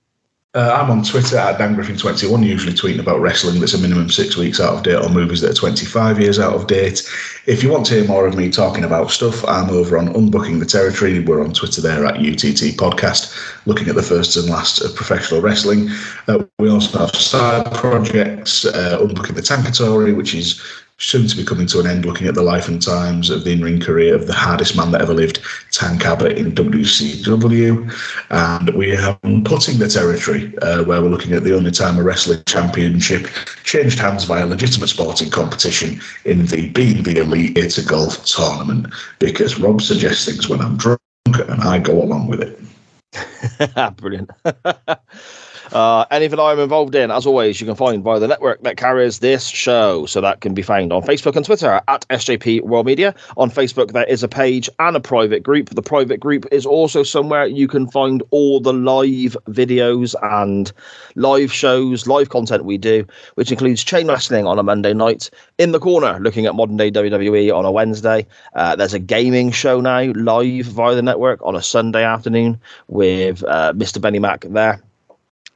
Uh, I'm on Twitter at DanGriffin21, usually tweeting about wrestling that's a minimum six weeks out of date or movies that are 25 years out of date. If you want to hear more of me talking about stuff, I'm over on Unbooking the Territory. We're on Twitter there at UTT Podcast, looking at the first and last of professional wrestling. Uh, we also have side projects, uh, Unbooking the Tankatory, which is soon to be coming to an end, looking at the life and times of the in-ring career of the hardest man that ever lived, Tank Abbott in WCW. And we are Putting the Territory, uh, where we're looking at the only time a wrestling championship changed hands via legitimate sporting competition in the Being the Elite It's a Golf tournament, because Rob suggests things when I'm drunk and I go along with it. Brilliant. Uh, anything I'm involved in, as always, you can find via the network that carries this show. So that can be found on Facebook and Twitter at SJP World Media. On Facebook, there is a page and a private group. The private group is also somewhere you can find all the live videos and live shows, live content we do, which includes chain wrestling on a Monday night, in the corner looking at modern day WWE on a Wednesday. Uh, there's a gaming show now live via the network on a Sunday afternoon with uh, Mr. Benny Mac there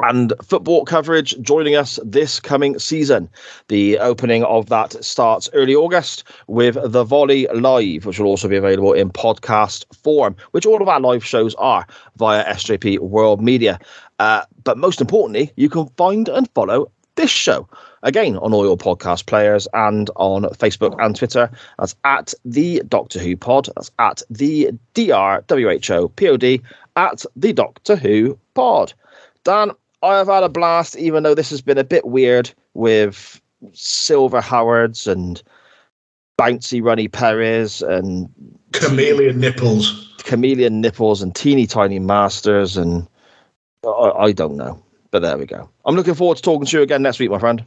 and football coverage joining us this coming season. The opening of that starts early August with the Volley Live, which will also be available in podcast form, which all of our live shows are via SJP World Media. Uh, but most importantly, you can find and follow this show again on all your podcast players and on Facebook and Twitter. That's at the Doctor Who Pod. That's at the D R W H O P O D at the Doctor Who Pod. Dan, I have had a blast, even though this has been a bit weird with Silver Howards and bouncy Runny Perez and Kamelion nipples, Kamelion nipples, and teeny tiny masters, and I, I don't know. But there we go. I'm looking forward to talking to you again next week, my friend.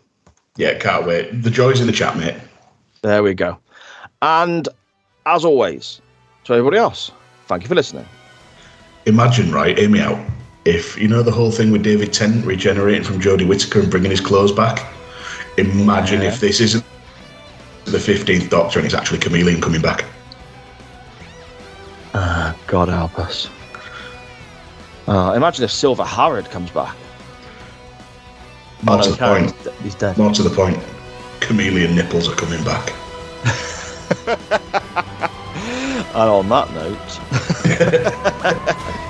Yeah, can't wait. The joys in the chat, mate. There we go. And as always, to everybody else, thank you for listening. Imagine, right? Hear me out if you know the whole thing with David Tennant regenerating from Jodie Whittaker and bringing his clothes back. Imagine yeah. if this isn't the fifteenth Doctor and it's actually Kamelion coming back. Uh, God help us. Uh, imagine if Silver Howard comes back. More oh, to the point. He's dead. More to the point. Kamelion nipples are coming back. and on that note.